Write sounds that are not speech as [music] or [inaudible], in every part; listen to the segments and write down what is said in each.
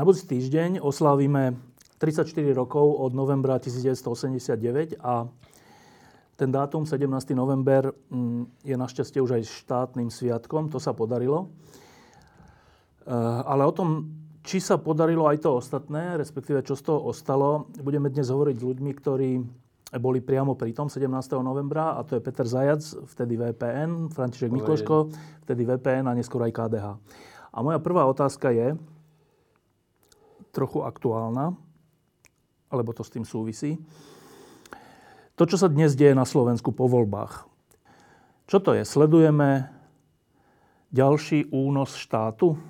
Na budúci týždeň oslávime 34 rokov od novembra 1989 a ten dátum 17. november mm, je našťastie už aj štátnym sviatkom, to sa podarilo. Eh, ale o tom, či sa podarilo aj to ostatné, respektíve čo z toho ostalo, budeme dnes hovoriť s ľuďmi, ktorí boli priamo pri tom 17. novembra a to je Peter Zajac, vtedy VPN, František Mikloško, vtedy VPN a neskôr aj KDH. A moja prvá otázka je, trochu aktuálna, alebo to s tým súvisí. To, čo sa dnes deje na Slovensku po voľbách. Čo to je? Sledujeme ďalší únos štátu?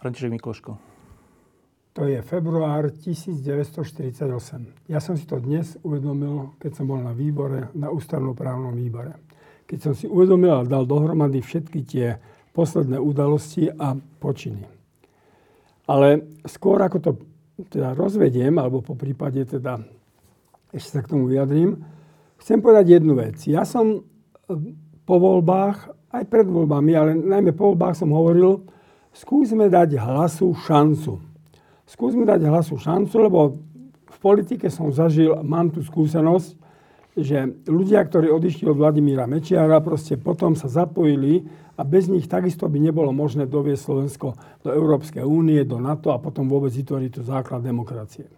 František Mikloško. To je február 1948. Ja som si to dnes uvedomil, keď som bol na výbore, na ústavnoprávnom výbore. Keď som si uvedomil a dal dohromady všetky tie posledné udalosti a počiny. Ale skôr ako to teda rozvediem, alebo po prípade teda ešte sa k tomu vyjadrím, chcem povedať jednu vec. Ja som e, po voľbách, aj pred voľbami, ale najmä po voľbách som hovoril, skúsme dať hlasu šancu. Skúsme dať hlasu šancu, lebo v politike som zažil, mám tu skúsenosť, že ľudia, ktorí odišli od Vladimíra Mečiara, proste potom sa zapojili a bez nich takisto by nebolo možné doviesť Slovensko do Európskej únie, do NATO a potom vôbec vytvoriť tu základ demokracie.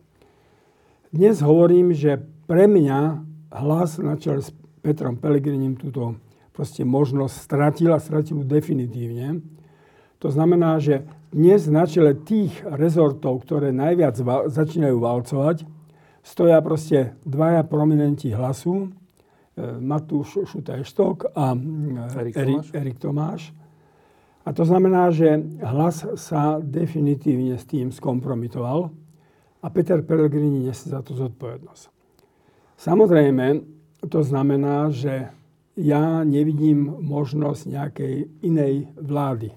Dnes hovorím, že pre mňa hlas na čele s Petrom Pelegrinim túto proste možnosť stratil a stratil definitívne. To znamená, že dnes na čele tých rezortov, ktoré najviac začínajú valcovať, stoja proste dvaja prominenti hlasu, E, Matúš Šutaj-Štok a e, Erik Tomáš. Erik Tomáš. A to znamená, že hlas sa definitívne s tým skompromitoval a Peter Pellegrini nesie za to zodpovednosť. Samozrejme, to znamená, že ja nevidím možnosť nejakej inej vlády.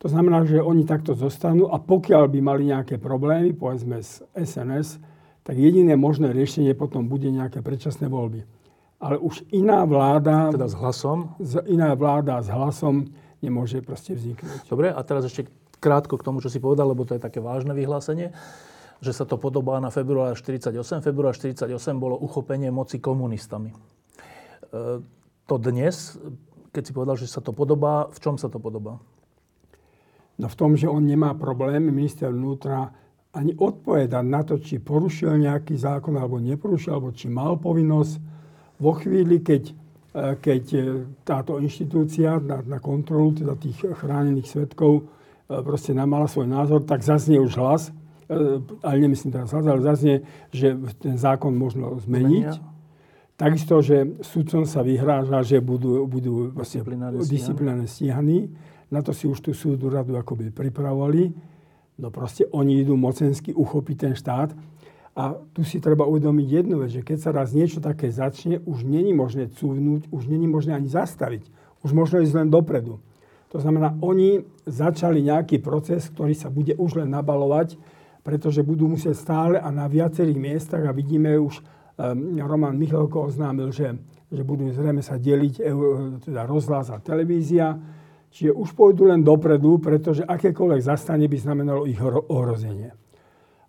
To znamená, že oni takto zostanú a pokiaľ by mali nejaké problémy, povedzme z SNS, tak jediné možné riešenie potom bude nejaké predčasné voľby ale už iná vláda... Teda s hlasom? Iná vláda s hlasom nemôže proste vzniknúť. Dobre, a teraz ešte krátko k tomu, čo si povedal, lebo to je také vážne vyhlásenie, že sa to podobá na február 48. Február 48 bolo uchopenie moci komunistami. E, to dnes, keď si povedal, že sa to podobá, v čom sa to podobá? No v tom, že on nemá problém, minister vnútra ani odpovedať na to, či porušil nejaký zákon alebo neporušil, alebo či mal povinnosť vo chvíli, keď, e, keď e, táto inštitúcia na, na kontrolu teda tých chránených svetkov e, proste namala svoj názor, tak zaznie už hlas, ale nemyslím teraz hlas, ale zaznie, že ten zákon možno zmeniť. Zmenia. Takisto, že sudcom sa vyhráža, že budú, budú disciplinárne stíhaní. Na to si už tú súdu radu akoby pripravovali. No proste oni idú mocensky uchopiť ten štát. A tu si treba uvedomiť jednu vec, že keď sa raz niečo také začne, už není možné cúvnuť, už není možné ani zastaviť. Už možno ísť len dopredu. To znamená, oni začali nejaký proces, ktorý sa bude už len nabalovať, pretože budú musieť stále a na viacerých miestach a vidíme už, um, Roman Michalko oznámil, že, že budú zrejme sa deliť e, teda rozhlas a televízia. Čiže už pôjdu len dopredu, pretože akékoľvek zastane by znamenalo ich ohrozenie.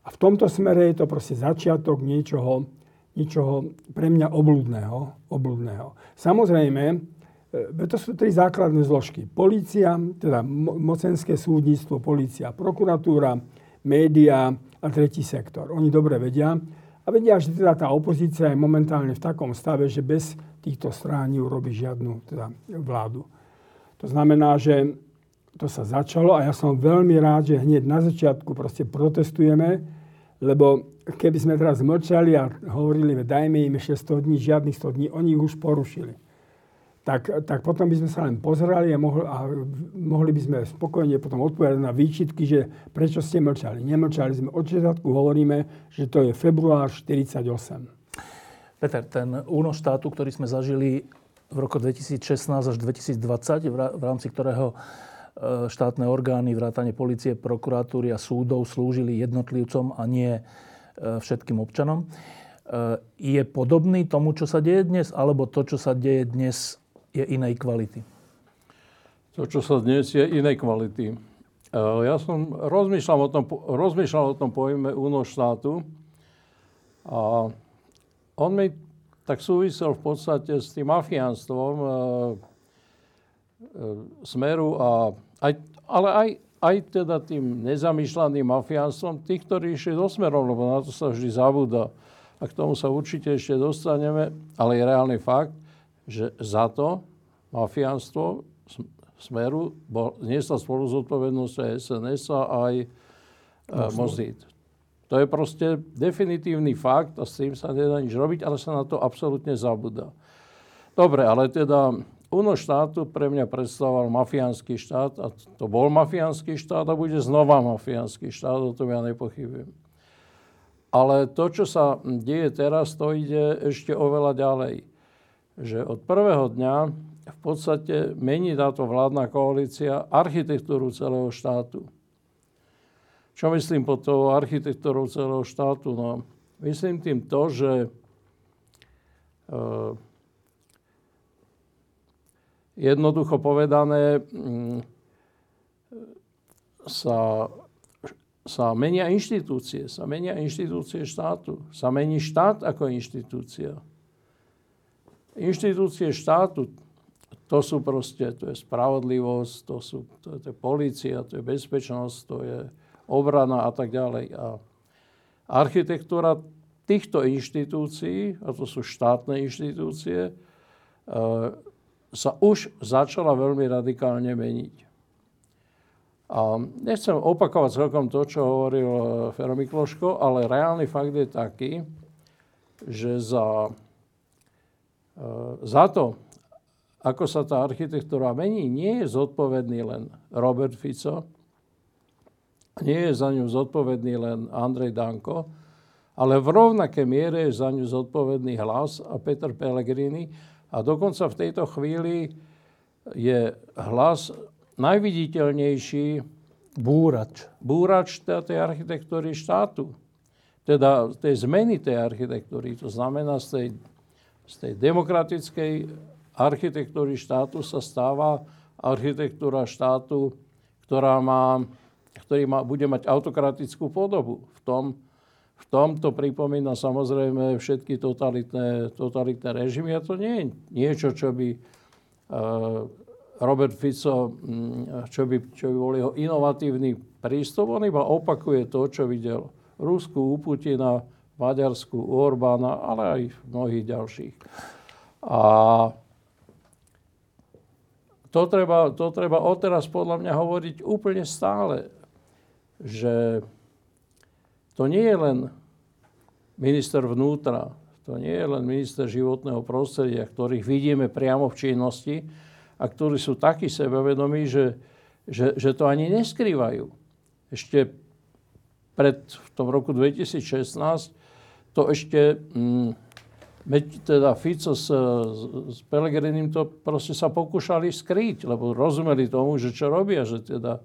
A v tomto smere je to proste začiatok niečoho, niečoho pre mňa obludného. obludného. Samozrejme, e, to sú tri základné zložky. Polícia, teda mocenské súdnictvo, polícia, prokuratúra, média a tretí sektor. Oni dobre vedia a vedia, že teda tá opozícia je momentálne v takom stave, že bez týchto strán neurobi žiadnu teda, vládu. To znamená, že to sa začalo a ja som veľmi rád, že hneď na začiatku proste protestujeme, lebo keby sme teraz mlčali a hovorili, dajme im ešte 100 dní, žiadnych 100 dní, oni už porušili. tak, tak potom by sme sa len pozerali a mohli, a mohli by sme spokojne potom odpovedať na výčitky, že prečo ste mlčali. Nemlčali sme. Od začiatku hovoríme, že to je február 48. Peter, ten únos štátu, ktorý sme zažili v roku 2016 až 2020, v rámci ktorého e, štátne orgány, vrátane policie, prokuratúry a súdov slúžili jednotlivcom a nie e, všetkým občanom. E, je podobný tomu, čo sa deje dnes, alebo to, čo sa deje dnes, je inej kvality? To, čo sa dnes je inej kvality. Ja som rozmýšľal o tom, rozmýšľal o tom pojme únos štátu a on mi tak súvisel v podstate s tým mafiánstvom e, e, smeru, a aj, ale aj, aj teda tým nezamýšľaným mafiánstvom tých, ktorí išli do smerom, lebo na to sa vždy zabúda. A k tomu sa určite ešte dostaneme, ale je reálny fakt, že za to mafiánstvo Smeru bol, niesla spolu zodpovednosť aj SNS a aj uh, Mozit. To je proste definitívny fakt a s tým sa nedá nič robiť, ale sa na to absolútne zabúda. Dobre, ale teda UNO štátu pre mňa predstavoval mafiánsky štát a to bol mafiánsky štát a bude znova mafiánsky štát, o tom ja nepochybujem. Ale to, čo sa deje teraz, to ide ešte oveľa ďalej že od prvého dňa v podstate mení táto vládna koalícia architektúru celého štátu. Čo myslím pod tou architektúrou celého štátu? No, myslím tým to, že e, jednoducho povedané mm, sa, sa menia inštitúcie, sa menia inštitúcie štátu, sa mení štát ako inštitúcia. Inštitúcie štátu, to sú proste, to je spravodlivosť, to, sú, to je, to je policia, to je bezpečnosť, to je obrana a tak ďalej. A architektúra týchto inštitúcií, a to sú štátne inštitúcie, e, sa už začala veľmi radikálne meniť. A nechcem opakovať celkom to, čo hovoril e, Fero Mikloško, ale reálny fakt je taký, že za E, za to, ako sa tá architektúra mení, nie je zodpovedný len Robert Fico, nie je za ňu zodpovedný len Andrej Danko, ale v rovnaké miere je za ňu zodpovedný hlas a Peter Pellegrini. A dokonca v tejto chvíli je hlas najviditeľnejší búrač, búrač tej architektúry štátu. Teda tej zmeny tej architektúry. To znamená z tej z tej demokratickej architektúry štátu sa stáva architektúra štátu, ktorá má, ktorý má, bude mať autokratickú podobu. V tom, v tom to pripomína samozrejme všetky totalitné, totalitné režimy a to nie je niečo, čo by uh, Robert Fico, mm, čo by, čo by bol jeho inovatívny prístup. On iba opakuje to, čo videl v Rusku u Putina, Maďarsku, u Orbána, ale aj mnohých ďalších. A to treba, to treba odteraz podľa mňa hovoriť úplne stále, že to nie je len minister vnútra, to nie je len minister životného prostredia, ktorých vidíme priamo v činnosti a ktorí sú takí sebavedomí, že, že, že to ani neskrývajú. Ešte pred v tom roku 2016 to ešte, mm, teda Fico s, s Pelegrinim to proste sa pokúšali skryť, lebo rozumeli tomu, že čo robia, že teda,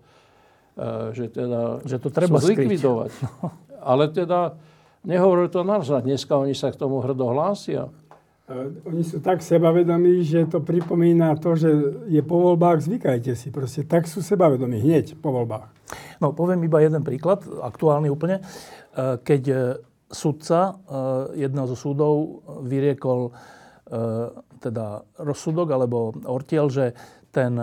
že teda že to treba zlikvidovať. [laughs] Ale teda nehovorili to narzad. Dneska oni sa k tomu hrdo hlásia. E, oni sú tak sebavedomí, že to pripomína to, že je po voľbách, zvykajte si. Proste tak sú sebavedomí hneď po voľbách. No, poviem iba jeden príklad, aktuálny úplne. E, keď sudca jedného zo súdov vyriekol teda rozsudok alebo ortiel, že ten,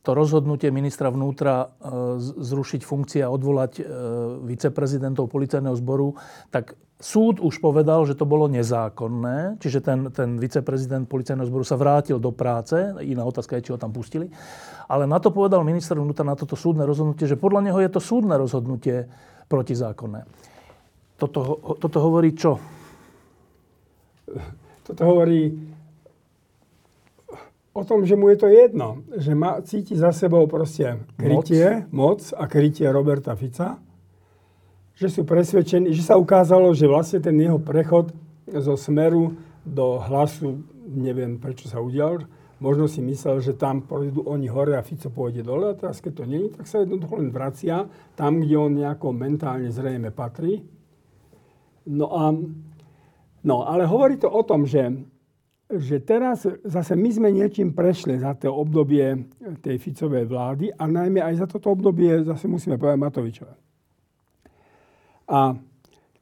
to rozhodnutie ministra vnútra eh, zrušiť funkcie a odvolať viceprezidentov policajného zboru, tak súd už povedal, že to bolo nezákonné, čiže ten, ten viceprezident policajného zboru sa vrátil do práce, iná otázka je, či ho tam pustili, ale na to povedal minister vnútra, na toto súdne rozhodnutie, že podľa neho je to súdne rozhodnutie protizákonné. Toto, toto hovorí čo? Toto hovorí o tom, že mu je to jedno, že má, cíti za sebou proste krytie, moc. moc a krytie Roberta Fica, že sú presvedčení, že sa ukázalo, že vlastne ten jeho prechod zo smeru do hlasu, neviem prečo sa udial, možno si myslel, že tam pôjdu oni hore a Fico pôjde dole a teraz keď to nie tak sa jednoducho len vracia tam, kde on nejako mentálne zrejme patrí. No a No, ale hovorí to o tom, že, že teraz zase my sme niečím prešli za to obdobie tej Ficovej vlády a najmä aj za toto obdobie zase musíme povedať Matovičové. A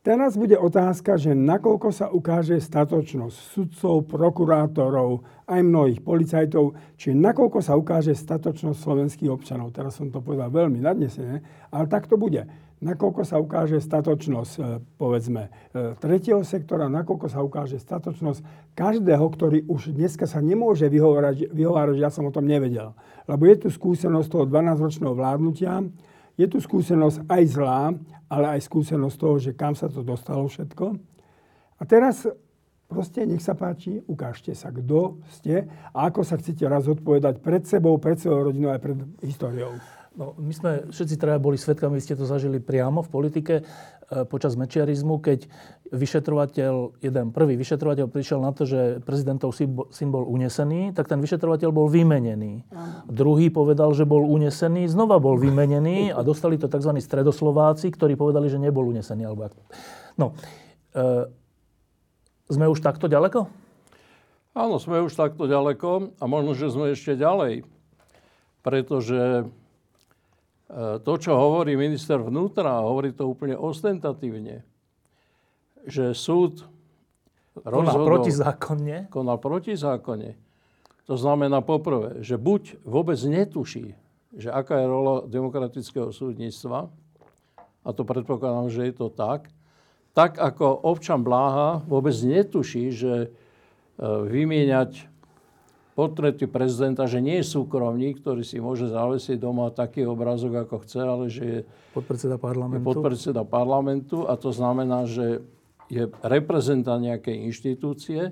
teraz bude otázka, že nakoľko sa ukáže statočnosť sudcov, prokurátorov, aj mnohých policajtov, či nakoľko sa ukáže statočnosť slovenských občanov. Teraz som to povedal veľmi nadnesene, ale tak to bude nakoľko sa ukáže statočnosť, e, povedzme, e, tretieho sektora, nakoľko sa ukáže statočnosť každého, ktorý už dneska sa nemôže vyhovárať, vyhovárať ja som o tom nevedel. Lebo je tu skúsenosť toho 12-ročného vládnutia, je tu skúsenosť aj zlá, ale aj skúsenosť toho, že kam sa to dostalo všetko. A teraz proste nech sa páči, ukážte sa, kto ste a ako sa chcete raz odpovedať pred sebou, pred svojou rodinou aj pred históriou. No, my sme všetci traja boli svetkami, vy ste to zažili priamo v politike e, počas mečiarizmu, keď vyšetrovateľ, jeden prvý vyšetrovateľ prišiel na to, že prezidentov syn bol unesený, tak ten vyšetrovateľ bol vymenený. Druhý povedal, že bol unesený, znova bol vymenený a dostali to tzv. stredoslováci, ktorí povedali, že nebol unesený. Alebo... No, e, sme už takto ďaleko? Áno, sme už takto ďaleko a možno, že sme ešte ďalej. Pretože to, čo hovorí minister vnútra, hovorí to úplne ostentatívne, že súd konal protizákonne. Konal protizákonne. To znamená poprvé, že buď vôbec netuší, že aká je rola demokratického súdnictva, a to predpokladám, že je to tak, tak ako občan Bláha vôbec netuší, že e, vymieňať portréty prezidenta, že nie je súkromník, ktorý si môže zavesiť doma taký obrazok, ako chce, ale že je podpredseda parlamentu. Je podpredseda parlamentu a to znamená, že je reprezentant nejakej inštitúcie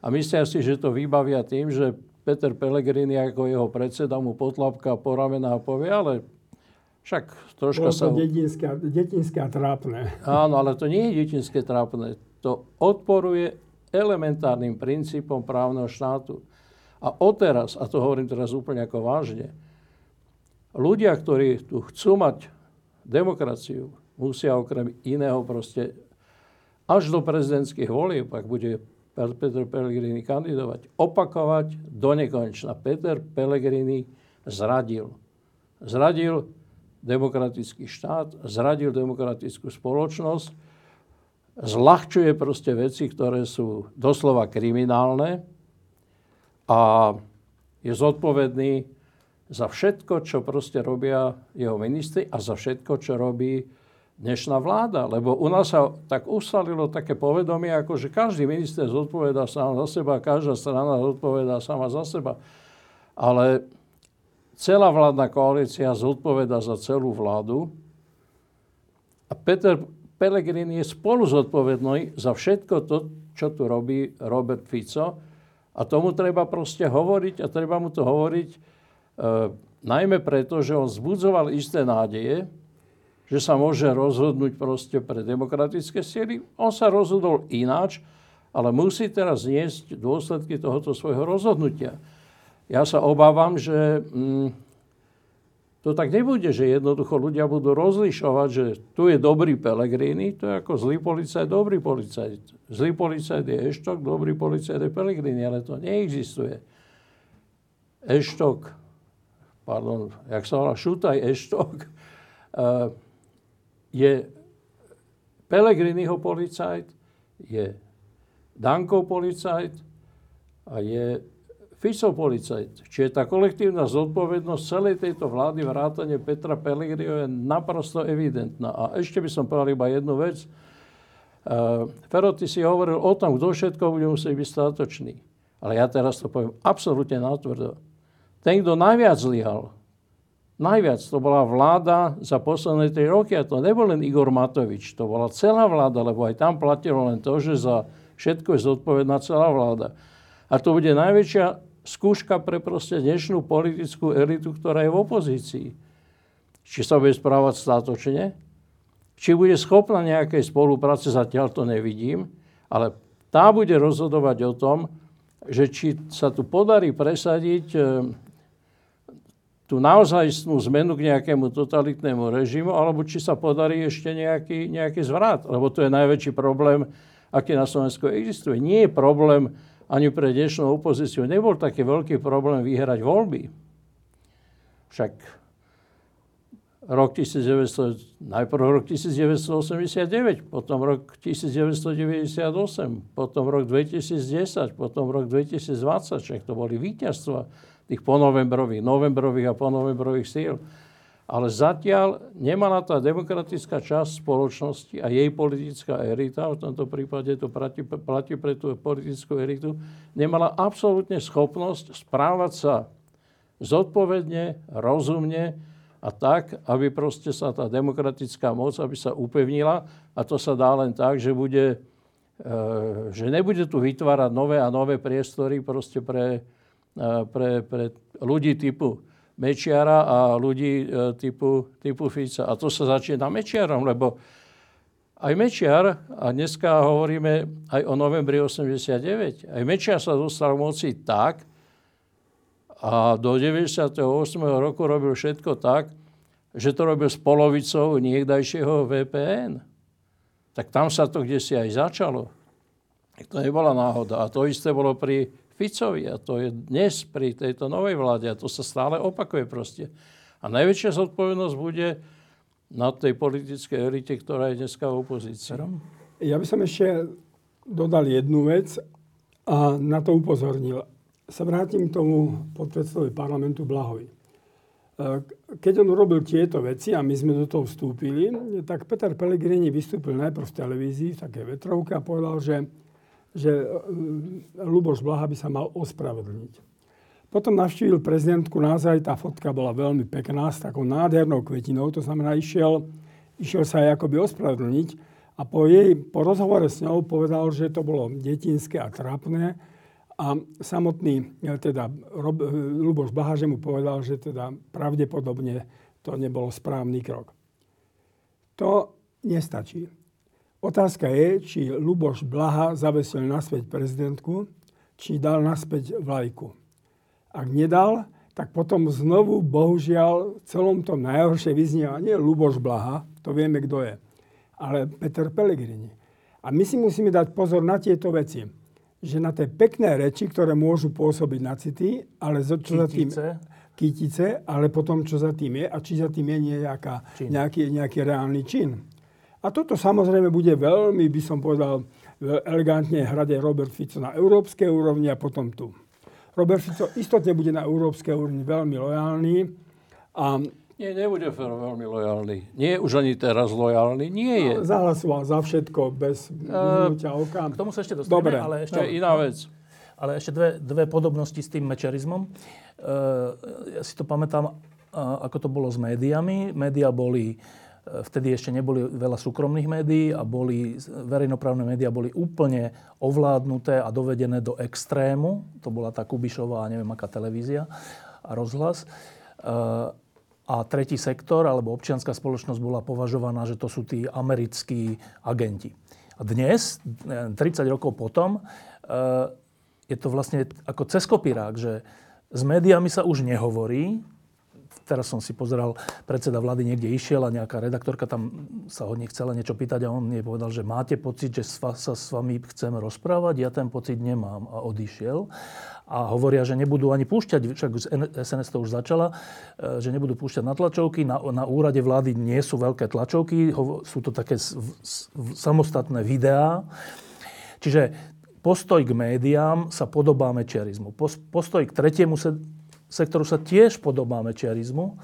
a myslia si, že to vybavia tým, že Peter Pellegrini ako jeho predseda mu potlapka po ramena a povie, ale však troška sa... to detinské, detinské a trápne. Áno, ale to nie je detinské trápne. To odporuje elementárnym princípom právneho štátu. A odteraz, a to hovorím teraz úplne ako vážne, ľudia, ktorí tu chcú mať demokraciu, musia okrem iného proste až do prezidentských volieb, ak bude Peter Pellegrini kandidovať, opakovať do nekonečna. Peter Pellegrini zradil. Zradil demokratický štát, zradil demokratickú spoločnosť, zľahčuje proste veci, ktoré sú doslova kriminálne, a je zodpovedný za všetko, čo proste robia jeho ministri a za všetko, čo robí dnešná vláda. Lebo u nás sa tak usalilo také povedomie, ako že každý minister zodpovedá sám za seba, každá strana zodpovedá sama za seba. Ale celá vládna koalícia zodpoveda za celú vládu a Peter Pellegrini je spolu zodpovedný za všetko to, čo tu robí Robert Fico a tomu treba proste hovoriť a treba mu to hovoriť e, najmä preto, že on zbudzoval isté nádeje, že sa môže rozhodnúť proste pre demokratické síly. On sa rozhodol ináč, ale musí teraz zniesť dôsledky tohoto svojho rozhodnutia. Ja sa obávam, že mm, to tak nebude, že jednoducho ľudia budú rozlišovať, že tu je dobrý Pelegrini, to je ako zlý policajt, dobrý policajt. Zlý policajt je Eštok, dobrý policajt je Pelegrini, ale to neexistuje. Eštok, pardon, jak sa volá, Šutaj Eštok, uh, [laughs] je Pelegriniho policajt, je Dankov policajt a je Fico policajt. Čiže tá kolektívna zodpovednosť celej tejto vlády vrátane Petra Pellegrino je naprosto evidentná. A ešte by som povedal iba jednu vec. Uh, Fero, ty si hovoril o tom, kto všetko bude musieť byť statočný. Ale ja teraz to poviem absolútne natvrdo. Ten, kto najviac zlyhal, najviac to bola vláda za posledné 3 roky a to nebol len Igor Matovič, to bola celá vláda, lebo aj tam platilo len to, že za všetko je zodpovedná celá vláda. A to bude najväčšia skúška pre proste dnešnú politickú elitu, ktorá je v opozícii. Či sa bude správať státočne, či bude schopná nejakej spolupráce, zatiaľ to nevidím, ale tá bude rozhodovať o tom, že či sa tu podarí presadiť e, tú naozajstnú zmenu k nejakému totalitnému režimu, alebo či sa podarí ešte nejaký, nejaký zvrat. Lebo to je najväčší problém, aký na Slovensku existuje. Nie je problém ani pre dnešnú opozíciu. Nebol taký veľký problém vyhrať voľby. Však rok 1900, najprv rok 1989, potom rok 1998, potom rok 2010, potom rok 2020, však to boli víťazstva tých ponovembrových, novembrových a ponovembrových síl. Ale zatiaľ nemala tá demokratická časť spoločnosti a jej politická elita, v tomto prípade to platí, platí pre tú politickú elitu, nemala absolútne schopnosť správať sa zodpovedne, rozumne a tak, aby proste sa tá demokratická moc, aby sa upevnila a to sa dá len tak, že bude, e, že nebude tu vytvárať nové a nové priestory proste pre, pre, pre ľudí typu Mečiara a ľudí e, typu, typu Fica. A to sa začína Mečiarom, lebo aj Mečiar, a dneska hovoríme aj o novembri 89, aj Mečiar sa dostal moci tak, a do 98. roku robil všetko tak, že to robil s polovicou niekdajšieho VPN. Tak tam sa to kde si aj začalo. To nebola náhoda. A to isté bolo pri Ficovi a to je dnes pri tejto novej vláde a to sa stále opakuje proste. A najväčšia zodpovednosť bude na tej politickej elite, ktorá je dneska v opozícii. Ja by som ešte dodal jednu vec a na to upozornil. Sa vrátim k tomu podpredsedovi parlamentu Blahovi. E, keď on urobil tieto veci a my sme do toho vstúpili, tak Peter Pellegrini vystúpil najprv v televízii, v také vetrovke a povedal, že že e, Luboš Blaha by sa mal ospravedlniť. Potom navštívil prezidentku, naozaj tá fotka bola veľmi pekná, s takou nádhernou kvetinou, to znamená, išiel, išiel sa aj akoby ospravedlniť a po, jej, po rozhovore s ňou povedal, že to bolo detinské a trápne a samotný, e, teda Rob, e, Luboš Blaha, že mu povedal, že teda pravdepodobne to nebolo správny krok. To nestačí. Otázka je, či Luboš Blaha zavesil naspäť prezidentku, či dal naspäť vlajku. Ak nedal, tak potom znovu, bohužiaľ, v celom tom najhoršie vyznieva nie Luboš Blaha, to vieme, kto je, ale Peter Pellegrini. A my si musíme dať pozor na tieto veci. Že na tie pekné reči, ktoré môžu pôsobiť na city, ale čo za tým... Kytice, ale potom čo za tým je a či za tým je nejaká, nejaký, nejaký reálny čin. A toto samozrejme bude veľmi, by som povedal, elegantne hrať aj Robert Fico na európskej úrovni a potom tu. Robert Fico istotne bude na európskej úrovni veľmi lojálny. A nie, nebude veľmi lojálny. Nie je už ani teraz lojálny. Nie je. No, zahlasoval za všetko bez vyhnutia uh, oka. K tomu sa ešte dostaneme, Dobre. ale ešte... To je iná vec. Ale ešte dve, dve podobnosti s tým mečerizmom. Uh, ja si to pamätám, uh, ako to bolo s médiami. Média boli Vtedy ešte neboli veľa súkromných médií a boli, verejnoprávne médiá boli úplne ovládnuté a dovedené do extrému. To bola tá Kubišová a neviem aká televízia a rozhlas. Eh, a tretí sektor, alebo občianská spoločnosť bola považovaná, že to sú tí americkí agenti. A dnes, 30 rokov potom, eh, je to vlastne ako cez kopírák, že s médiami sa už nehovorí, teraz som si pozeral, predseda vlády niekde išiel a nejaká redaktorka tam sa ho nechcela niečo pýtať a on jej povedal, že máte pocit, že sa s vami chcem rozprávať, ja ten pocit nemám a odišiel. A hovoria, že nebudú ani púšťať, však SNS to už začala, e, že nebudú púšťať na tlačovky. Na, na úrade vlády nie sú veľké tlačovky, sú to také samostatné videá. Čiže postoj k médiám sa podobá mečerizmu. Postoj k tretiemu sektoru sa tiež podobá mečiarizmu.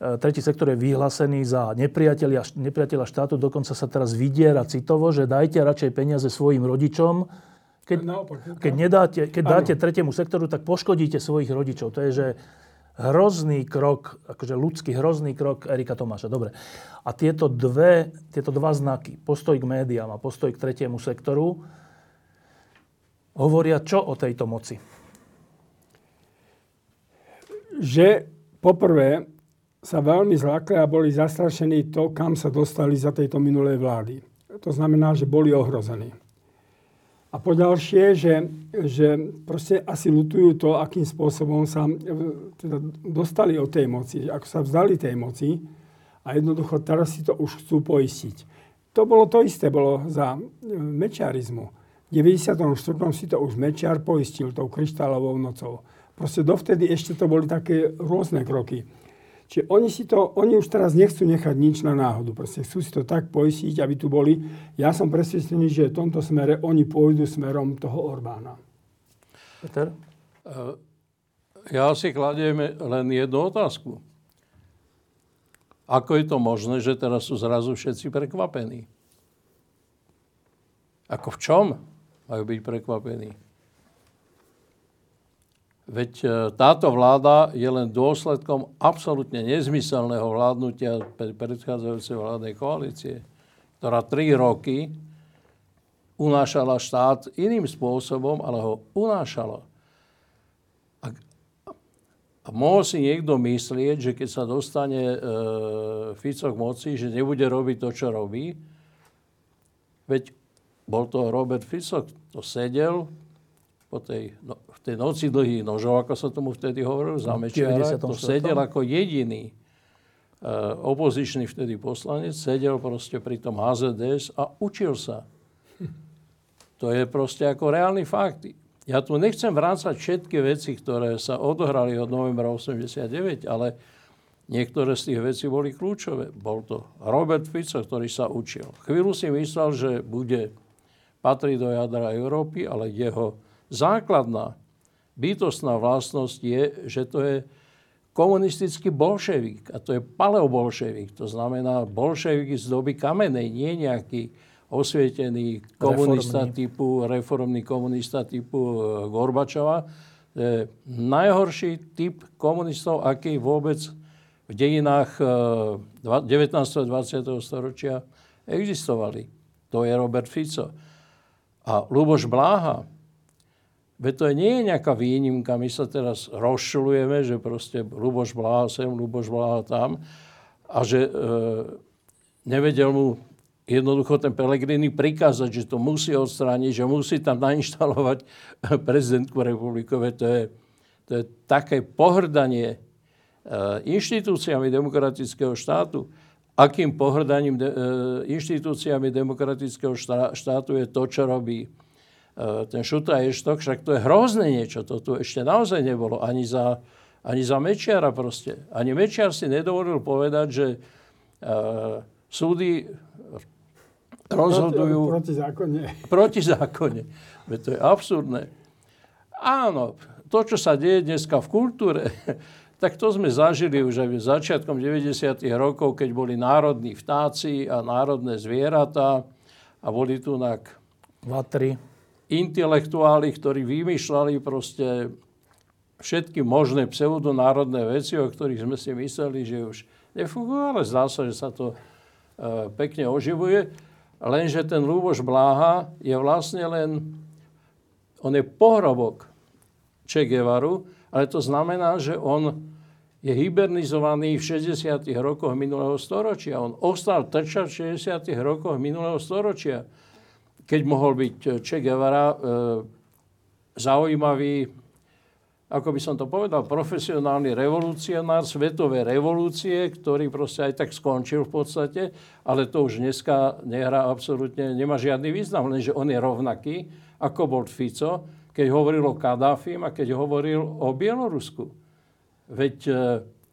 E, tretí sektor je vyhlásený za nepriateľa, nepriateľa štátu, dokonca sa teraz vydiera citovo, že dajte radšej peniaze svojim rodičom. Keď, keď, nedáte, keď dáte tretiemu sektoru, tak poškodíte svojich rodičov. To je, že hrozný krok, akože ľudský hrozný krok Erika Tomáša. Dobre. A tieto, dve, tieto dva znaky, postoj k médiám a postoj k tretiemu sektoru, hovoria čo o tejto moci? Že poprvé sa veľmi zlakli a boli zastrašení to, kam sa dostali za tejto minulej vlády. To znamená, že boli ohrození. A poďalšie, že, že proste asi lutujú to, akým spôsobom sa e, teda dostali od tej moci, ako sa vzdali tej moci a jednoducho teraz si to už chcú poistiť. To bolo to isté, bolo za e, mečiarizmu. V 94. si to už Mečiar poistil tou kryštálovou nocou. Proste dovtedy ešte to boli také rôzne kroky. Čiže oni, si to, oni už teraz nechcú nechať nič na náhodu. Proste chcú si to tak poistiť, aby tu boli. Ja som presvedčený, že v tomto smere oni pôjdu smerom toho Orbána. Peter? Eh, ja si kladiem len jednu otázku. Ako je to možné, že teraz sú zrazu všetci prekvapení? Ako v čom majú byť prekvapení? Veď e, táto vláda je len dôsledkom absolútne nezmyselného vládnutia predchádzajúcej vládnej koalície, ktorá tri roky unášala štát iným spôsobom, ale ho unášala. A, a mohol si niekto myslieť, že keď sa dostane e, Fico k moci, že nebude robiť to, čo robí. Veď bol to Robert Fico, to sedel, po tej, no, tej noci dlhých nožov, ako sa tomu vtedy hovoril, za Mečiara, to sedel ako jediný uh, opozičný vtedy poslanec, sedel proste pri tom HZDS a učil sa. To je proste ako reálny fakt. Ja tu nechcem vrácať všetky veci, ktoré sa odohrali od novembra 89, ale niektoré z tých vecí boli kľúčové. Bol to Robert Fico, ktorý sa učil. Chvíľu si myslel, že bude patriť do jadra Európy, ale jeho základná bytostná vlastnosť je, že to je komunistický bolševík a to je paleobolševík. To znamená bolševík z doby kamenej, nie nejaký osvietený komunista reformný. typu, reformný komunista typu e, Gorbačova. Je najhorší typ komunistov, aký vôbec v dejinách 19. a 20. storočia existovali. To je Robert Fico. A Luboš Bláha, Veď to nie je nejaká výnimka. My sa teraz rozšľujeme, že proste Luboš Bláha sem, Luboš Bláha tam. A že e, nevedel mu jednoducho ten Pelegrini prikázať, že to musí odstrániť, že musí tam nainštalovať [laughs] prezidentku republikové. To je, to je také pohrdanie e, inštitúciami demokratického štátu. Akým pohrdaním de, e, inštitúciami demokratického štátu je to, čo robí ten Šuta Eštok, však to je hrozné niečo, to tu ešte naozaj nebolo ani za, ani za Mečiara proste. Ani Mečiar si nedovolil povedať, že uh, súdy rozhodujú... Proti zákone. Proti zákone. Veď to je absurdné. Áno, to, čo sa deje dneska v kultúre, [laughs] tak to sme zažili už aj začiatkom 90. rokov, keď boli národní vtáci a národné zvieratá a boli tu na... Vatry intelektuáli, ktorí vymýšľali proste všetky možné pseudonárodné veci, o ktorých sme si mysleli, že už nefungujú, ale zdá sa, že sa to e, pekne oživuje. Lenže ten Lúboš Bláha je vlastne len, on je pohrobok Che Guevaru, ale to znamená, že on je hibernizovaný v 60. rokoch minulého storočia. On ostal trčať v 60. rokoch minulého storočia keď mohol byť eh, Che Guevara e, zaujímavý, ako by som to povedal, profesionálny revolucionár svetovej revolúcie, ktorý proste aj tak skončil v podstate, ale to už dneska nehrá absolútne, nemá žiadny význam, lenže on je rovnaký, ako bol Fico, keď hovoril o Kadáfim a keď hovoril o Bielorusku. Veď e,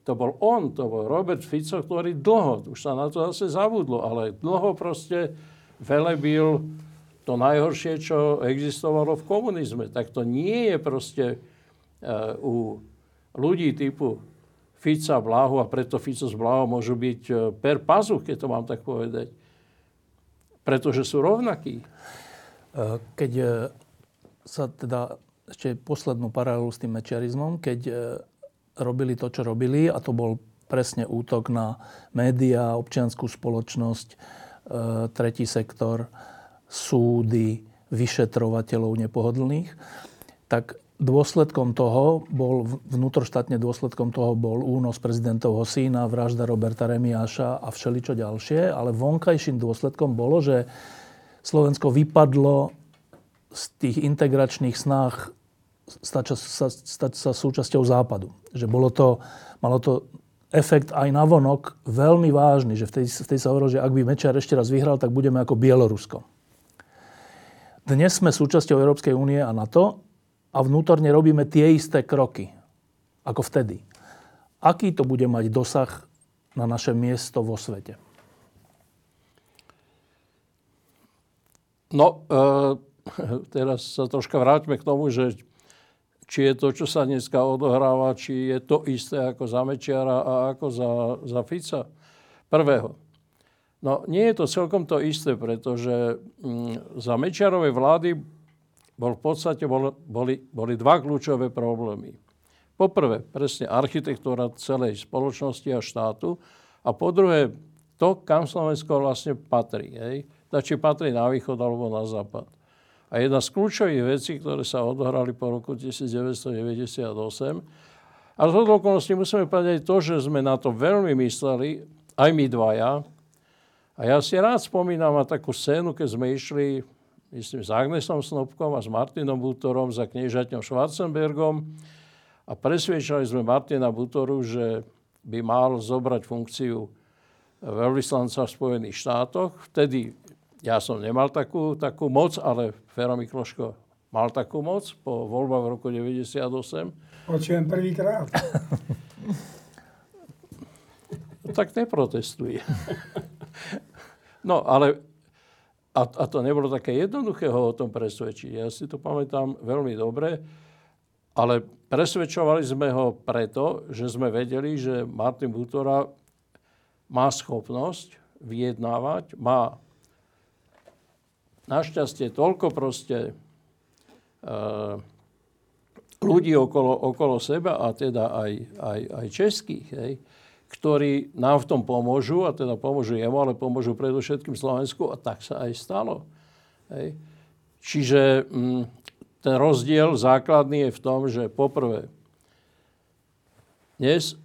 to bol on, to bol Robert Fico, ktorý dlho, už sa na to zase zabudlo, ale dlho proste velebil to najhoršie, čo existovalo v komunizme. Tak to nie je proste uh, u ľudí typu Fica, Blahu a preto Fico s Blahom môžu byť uh, per pazuch, keď to mám tak povedať. Pretože sú rovnakí. E, keď sa teda ešte poslednú paralelu s tým mečiarizmom, keď robili to, čo robili, a to bol presne útok na médiá, občianskú spoločnosť, tretí sektor, súdy, vyšetrovateľov nepohodlných, tak dôsledkom toho bol, vnútroštátne dôsledkom toho bol únos prezidentovho syna, vražda Roberta Remiáša a všeličo ďalšie, ale vonkajším dôsledkom bolo, že Slovensko vypadlo z tých integračných snách stať sa, stať sa súčasťou západu. Že bolo to, malo to efekt aj na vonok veľmi vážny, že vtedy, vtedy sa hovorilo, že ak by Mečiar ešte raz vyhral, tak budeme ako Bielorusko. Dnes sme súčasťou Európskej únie a NATO a vnútorne robíme tie isté kroky ako vtedy. Aký to bude mať dosah na naše miesto vo svete? No, e, teraz sa troška vráťme k tomu, že či je to, čo sa dneska odohráva, či je to isté ako za Mečiara a ako za, za Fica prvého. No, nie je to celkom to isté, pretože mm, za Mečiarovej vlády bol v podstate bol, boli, boli dva kľúčové problémy. Poprvé, presne architektúra celej spoločnosti a štátu a po druhé, to, kam Slovensko vlastne patrí. Hej? Či patrí na východ alebo na západ. A jedna z kľúčových vecí, ktoré sa odohrali po roku 1998, a z okolností musíme povedať to, že sme na to veľmi mysleli, aj my dvaja. A ja si rád spomínam na takú scénu, keď sme išli myslím, s Agnesom Snobkom a s Martinom Butorom za kniežaťom Schwarzenbergom a presviečali sme Martina Butoru, že by mal zobrať funkciu veľvyslanca v Spojených štátoch. Vtedy ja som nemal takú, takú moc, ale Fero Mikloško mal takú moc po voľbách v roku 1998. Počujem prvýkrát. [laughs] tak neprotestuj. [laughs] no, ale a, a to nebolo také jednoduché ho o tom presvedčiť. Ja si to pamätám veľmi dobre, ale presvedčovali sme ho preto, že sme vedeli, že Martin Butora má schopnosť vyjednávať, má našťastie toľko proste e, ľudí okolo, okolo seba a teda aj, aj, aj českých, hej, ktorí nám v tom pomôžu, a teda pomôžu jemu, ale pomôžu predovšetkým Slovensku a tak sa aj stalo. Hej. Čiže m, mm, ten rozdiel základný je v tom, že poprvé, dnes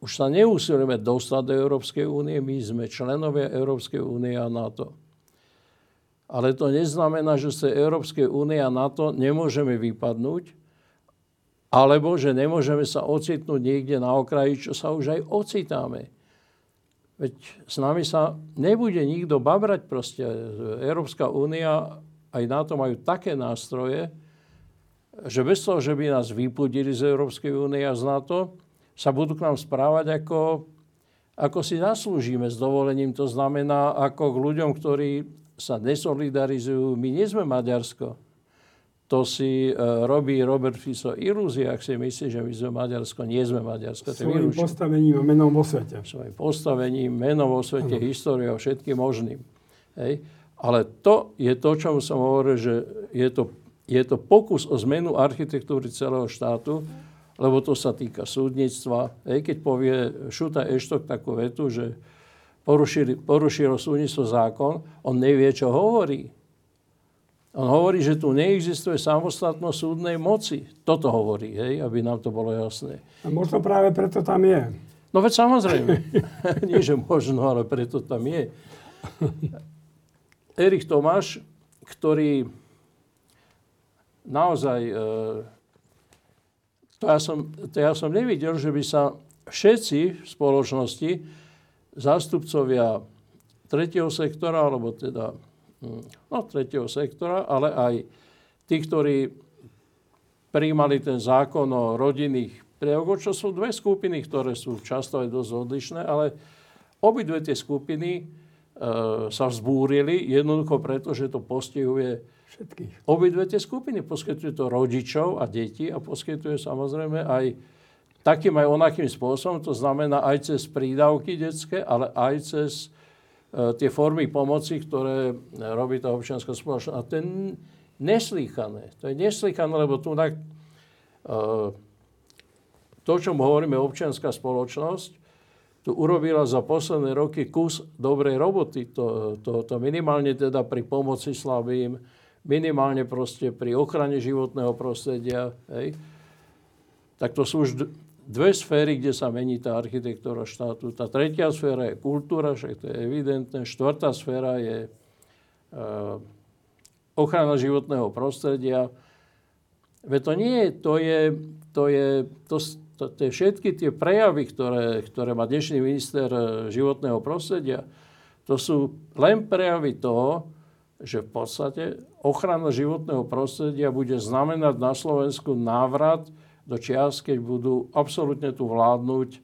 už sa neusilujeme dostať do Európskej únie, my sme členovia Európskej únie a NATO. Ale to neznamená, že sa Európskej únie a NATO nemôžeme vypadnúť, alebo že nemôžeme sa ocitnúť niekde na okraji, čo sa už aj ocitáme. Veď s nami sa nebude nikto babrať proste. Európska únia aj na to majú také nástroje, že bez toho, že by nás vypudili z Európskej únie a z NATO, sa budú k nám správať ako, ako si zaslúžime s dovolením. To znamená ako k ľuďom, ktorí sa nesolidarizujú. My nie sme Maďarsko to si uh, robí Robert Fico ilúzie, ak si myslí, že my sme Maďarsko. Nie sme Maďarsko. Svojím postavením a menom vo svete. Svojím postavením, menom vo svete, ano. históriou všetkým možným. Hej. Ale to je to, čo som hovoril, že je to, je to pokus o zmenu architektúry celého štátu, lebo to sa týka súdnictva. Hej, keď povie Šuta Eštok takú vetu, že porušili, porušilo súdnictvo zákon, on nevie, čo hovorí. On hovorí, že tu neexistuje samostatnosť súdnej moci. Toto hovorí, hej, aby nám to bolo jasné. A možno práve preto tam je. No veď samozrejme. [laughs] Nie, že možno, ale preto tam je. Erich Tomáš, ktorý naozaj... E, to ja, som, to ja som nevidel, že by sa všetci v spoločnosti, zástupcovia tretieho sektora, alebo teda no, tretieho sektora, ale aj tí, ktorí príjmali ten zákon o rodinných prievogoch, čo sú dve skupiny, ktoré sú často aj dosť odlišné, ale obidve tie skupiny e, sa vzbúrili jednoducho preto, že to postihuje všetkých. Obidve tie skupiny poskytuje to rodičov a deti a poskytuje samozrejme aj takým aj onakým spôsobom, to znamená aj cez prídavky detské, ale aj cez tie formy pomoci, ktoré robí tá občianská spoločnosť. A to je neslýchané. To je neslýchané, lebo tu tak, e, to, čo hovoríme občianská spoločnosť, tu urobila za posledné roky kus dobrej roboty. To, to, to minimálne teda pri pomoci slabým, minimálne proste pri ochrane životného prostredia. Hej. Tak to sú už dve sféry, kde sa mení tá architektúra štátu. Tá tretia sféra je kultúra, však to je evidentné. Štvrtá sféra je e, ochrana životného prostredia. Veď to nie je, to je, to je, to, to, to je všetky tie prejavy, ktoré, ktoré má dnešný minister e, životného prostredia, to sú len prejavy toho, že v podstate ochrana životného prostredia bude znamenať na Slovensku návrat do čias, keď budú absolútne tu vládnuť e,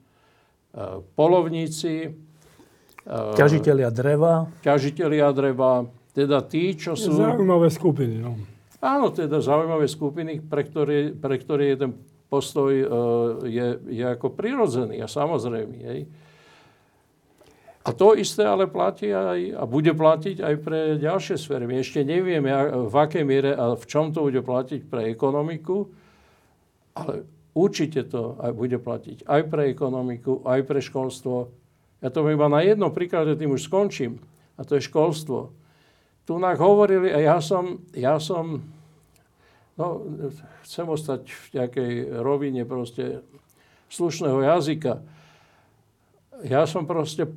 polovníci, e, ťažitelia dreva. Ťažitelia dreva, teda tí, čo sú... Zaujímavé skupiny, no. Áno, teda zaujímavé skupiny, pre ktoré, pre ktoré je ten postoj uh, je, je ako prirodzený a samozrejmý. Hej. A to isté ale platí aj, a bude platiť aj pre ďalšie sféry. My ešte nevieme, v akej miere a v čom to bude platiť pre ekonomiku, ale určite to aj bude platiť aj pre ekonomiku, aj pre školstvo. Ja to iba na jednom príklade, tým už skončím. A to je školstvo. Tu nám hovorili, a ja som, ja som, no, chcem ostať v nejakej rovine proste slušného jazyka. Ja som proste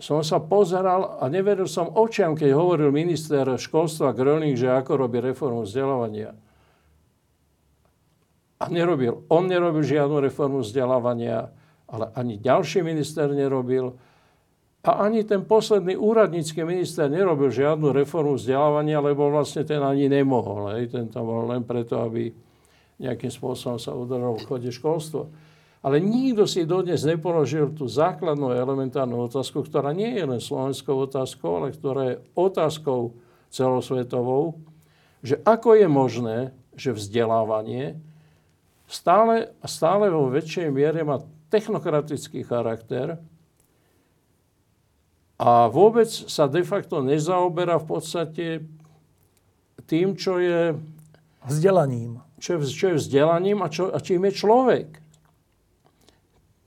som sa pozeral a neveril som očiam, keď hovoril minister školstva Gröning, že ako robí reformu vzdelávania. A nerobil. On nerobil žiadnu reformu vzdelávania, ale ani ďalší minister nerobil. A ani ten posledný úradnícky minister nerobil žiadnu reformu vzdelávania, lebo vlastne ten ani nemohol. Hej. Ten tam bol len preto, aby nejakým spôsobom sa udržal v chode školstva. Ale nikto si dodnes nepoložil tú základnú elementárnu otázku, ktorá nie je len slovenskou otázkou, ale ktorá je otázkou celosvetovou, že ako je možné, že vzdelávanie stále stále vo väčšej miere má technokratický charakter a vôbec sa de facto nezaoberá v podstate tým, čo je... Vzdelaním. Čo je, čo je vzdelaním a, čo, a čím je človek.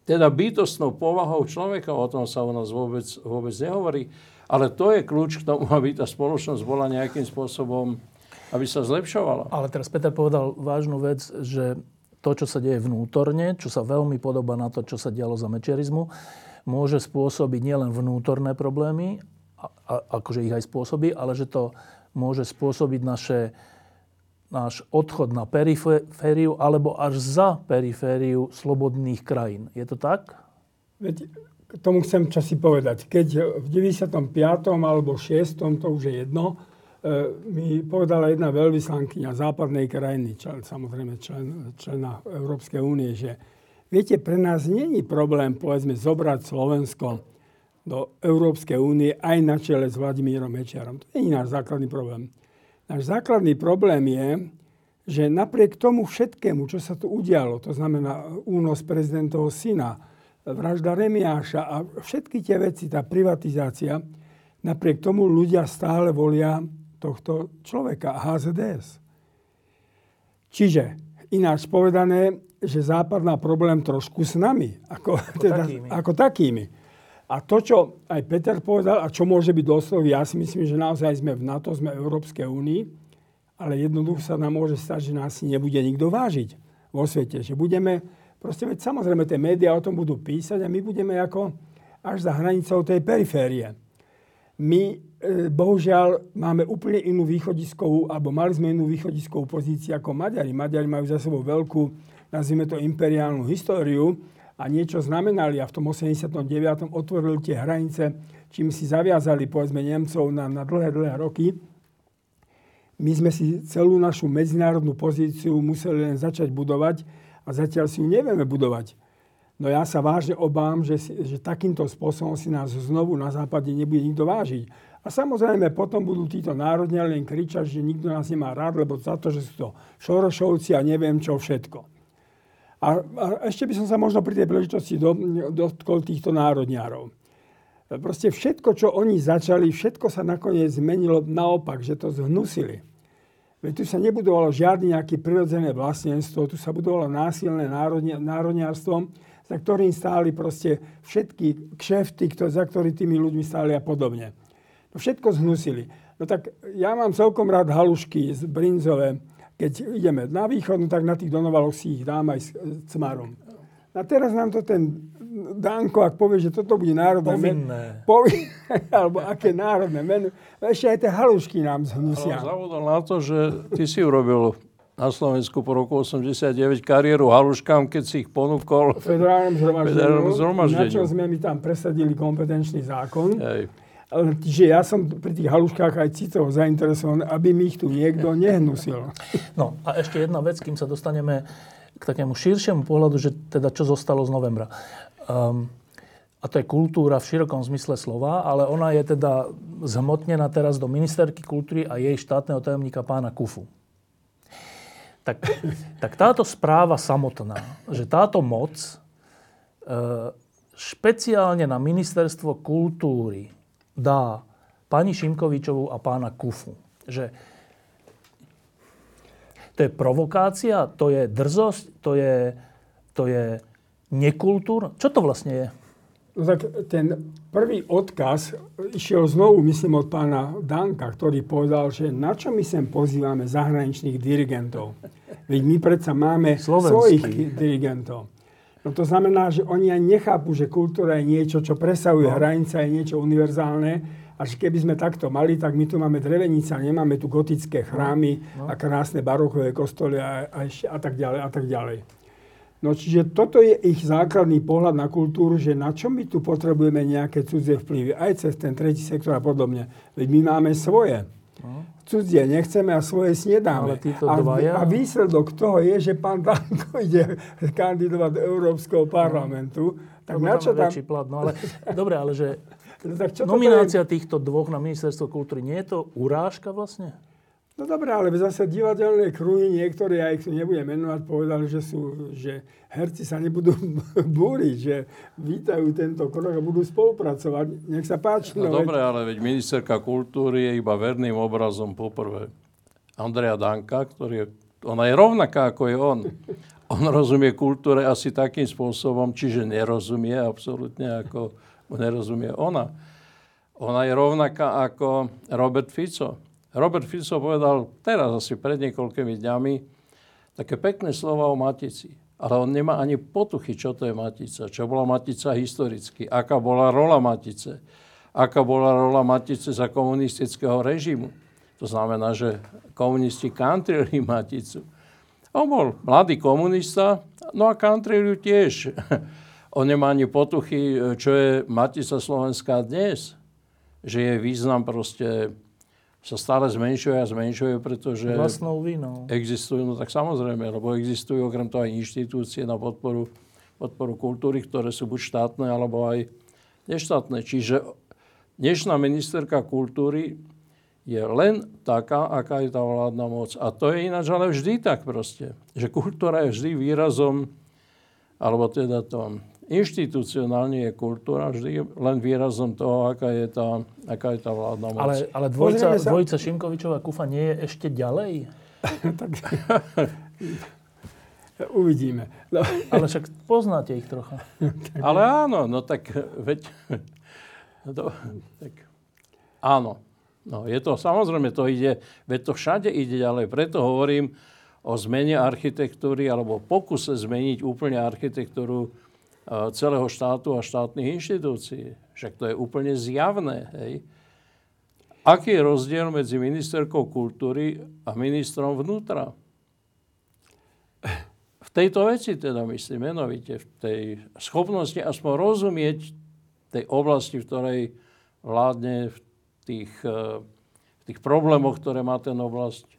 Teda bytostnou povahou človeka, o tom sa u nás vôbec, vôbec nehovorí. Ale to je kľúč k tomu, [laughs] aby tá spoločnosť bola nejakým spôsobom, aby sa zlepšovala. Ale teraz Peter povedal vážnu vec, že to, čo sa deje vnútorne, čo sa veľmi podobá na to, čo sa dialo za mečerizmu, môže spôsobiť nielen vnútorné problémy, a, a, akože ich aj spôsobí, ale že to môže spôsobiť naše, náš odchod na perifériu alebo až za perifériu slobodných krajín. Je to tak? Veď k tomu chcem časi povedať. Keď v 95. alebo 6. to už je jedno, mi povedala jedna veľvyslankyňa západnej krajiny, člen, samozrejme člen, člena Európskej únie, že viete, pre nás není problém, povedzme, zobrať Slovensko do Európskej únie aj na čele s Vladimírom Mečiarom. To je náš základný problém. Náš základný problém je, že napriek tomu všetkému, čo sa tu udialo, to znamená únos prezidentovho syna, vražda Remiáša a všetky tie veci, tá privatizácia, napriek tomu ľudia stále volia tohto človeka, HZDS. Čiže ináč povedané, že Západ má problém trošku s nami, ako, ako, [laughs] teda, takými. ako takými. A to, čo aj Peter povedal, a čo môže byť doslov, ja si myslím, že naozaj sme v NATO, sme v Európskej únii, ale jednoducho sa nám môže stať, že nás nebude nikto vážiť vo svete. Že budeme, proste veď samozrejme tie médiá o tom budú písať a my budeme ako až za hranicou tej periférie. My bohužiaľ máme úplne inú východiskovú, alebo mali sme inú východiskovú pozíciu ako Maďari. Maďari majú za sebou veľkú, nazvime to imperiálnu históriu a niečo znamenali a v tom 89. otvorili tie hranice, čím si zaviazali povedzme Nemcov na, na dlhé, dlhé roky. My sme si celú našu medzinárodnú pozíciu museli len začať budovať a zatiaľ si ju nevieme budovať. No ja sa vážne obám, že, že takýmto spôsobom si nás znovu na západe nebude nikto vážiť. A samozrejme potom budú títo národne len kričať, že nikto nás nemá rád, lebo za to, že sú to Šorošovci a neviem čo všetko. A, a ešte by som sa možno pri tej príležitosti do, dotkol týchto národňárov. Proste všetko, čo oni začali, všetko sa nakoniec zmenilo naopak, že to zhnusili. Veď tu sa nebudovalo žiadne nejaké prirodzené vlastnenstvo, tu sa budovalo násilné národňárstvo, za ktorým stáli proste všetky kšefty, za ktorými tými ľuďmi stáli a podobne. To všetko zhnusili. No tak ja mám celkom rád halušky z brinzové. Keď ideme na východ, no tak na tých donovaloch si ich dám aj s cmarom. A teraz nám to ten Danko, ak povie, že toto bude národné meno, povinné, [laughs] alebo aké národné meno, no ešte aj tie halušky nám zhnusia. Ale zavodol na to, že ty si urobil na Slovensku po roku 89 kariéru haluškám, keď si ich ponúkol. Federálnom zhromaždeniu. na čo sme my tam presadili kompetenčný zákon. Hej. Ale že ja som pri tých haluškách aj citovo zainteresovaný, aby mi ich tu niekto nehnusil. No a ešte jedna vec, kým sa dostaneme k takému širšiemu pohľadu, že teda čo zostalo z novembra. Um, a to je kultúra v širokom zmysle slova, ale ona je teda zhmotnená teraz do ministerky kultúry a jej štátneho tajomníka pána Kufu. Tak, tak táto správa samotná, že táto moc e, špeciálne na ministerstvo kultúry dá pani Šimkovičovú a pána Kufu, že to je provokácia, to je drzosť, to je, to je nekultúr. Čo to vlastne je? No tak ten prvý odkaz išiel znovu, myslím, od pána Danka, ktorý povedal, že na čo my sem pozývame zahraničných dirigentov? Veď my predsa máme Slovenský. svojich dirigentov. No to znamená, že oni aj nechápu, že kultúra je niečo, čo presahuje No. hranice, je niečo univerzálne. A že keby sme takto mali, tak my tu máme drevenice, nemáme tu gotické chrámy No. a krásne barokové kostoly a, a, a tak ďalej a tak ďalej. No čiže toto je ich základný pohľad na kultúru, že na čo my tu potrebujeme nejaké cudzie vplyvy, aj cez ten tretí sektor a podobne. Veď my máme svoje. Cudzie nechceme a svoje snedáme. Ale títo a, dvaja- a výsledok toho je, že pán Danko ide kandidovať do Európskeho parlamentu. Tak na čo je tam... plat. No ale, [laughs] dobre, ale že No, tak čo nominácia týchto dvoch na ministerstvo kultúry, nie je to urážka vlastne? No dobré, ale zase divadelné kruhy, niektoré, ja ich nebudem menovať, povedali, že, sú, že herci sa nebudú [laughs] búriť, že vítajú tento krok a budú spolupracovať. Nech sa páči. No veď- dobre, ale veď ministerka kultúry je iba verným obrazom poprvé. Andrea Danka, ktorý je, ona je rovnaká ako je on. On rozumie kultúre asi takým spôsobom, čiže nerozumie absolútne ako nerozumie ona. Ona je rovnaká ako Robert Fico. Robert Fico povedal teraz asi pred niekoľkými dňami také pekné slova o Matici. Ale on nemá ani potuchy, čo to je Matica, čo bola Matica historicky, aká bola rola Matice, aká bola rola Matice za komunistického režimu. To znamená, že komunisti kantrili [laughs] Maticu. On bol mladý komunista, no a kantrili tiež. [laughs] On nemá ani potuchy, čo je Matica Slovenská dnes. Že je význam proste sa stále zmenšuje a zmenšuje, pretože Vlastnou vinou. existujú, no tak samozrejme, lebo existujú okrem toho aj inštitúcie na podporu, podporu kultúry, ktoré sú buď štátne, alebo aj neštátne. Čiže dnešná ministerka kultúry je len taká, aká je tá vládna moc. A to je ináč ale vždy tak proste. Že kultúra je vždy výrazom, alebo teda to inštitucionálne je kultúra vždy len výrazom toho, aká je tá, aká je tá vládna moc. Ale, ale dvojica, sa- dvojica Šimkovičová Kufa nie je ešte ďalej? [laughs] [laughs] Uvidíme. No, Ale však poznáte ich trocha. Ale áno, no tak veď... [laughs] To, tak, áno. No, je to, samozrejme, to ide, veď to všade ide ďalej. Preto hovorím o zmene architektúry alebo pokuse zmeniť úplne architektúru celého štátu a štátnych inštitúcií. Však to je úplne zjavné. Hej. Aký je rozdiel medzi ministerkou kultúry a ministrom vnútra? V tejto veci teda myslím menovite, v tej schopnosti aspoň rozumieť tej oblasti, v ktorej vládne v tých, eh, v tých problémoch, ktoré má ten oblasť.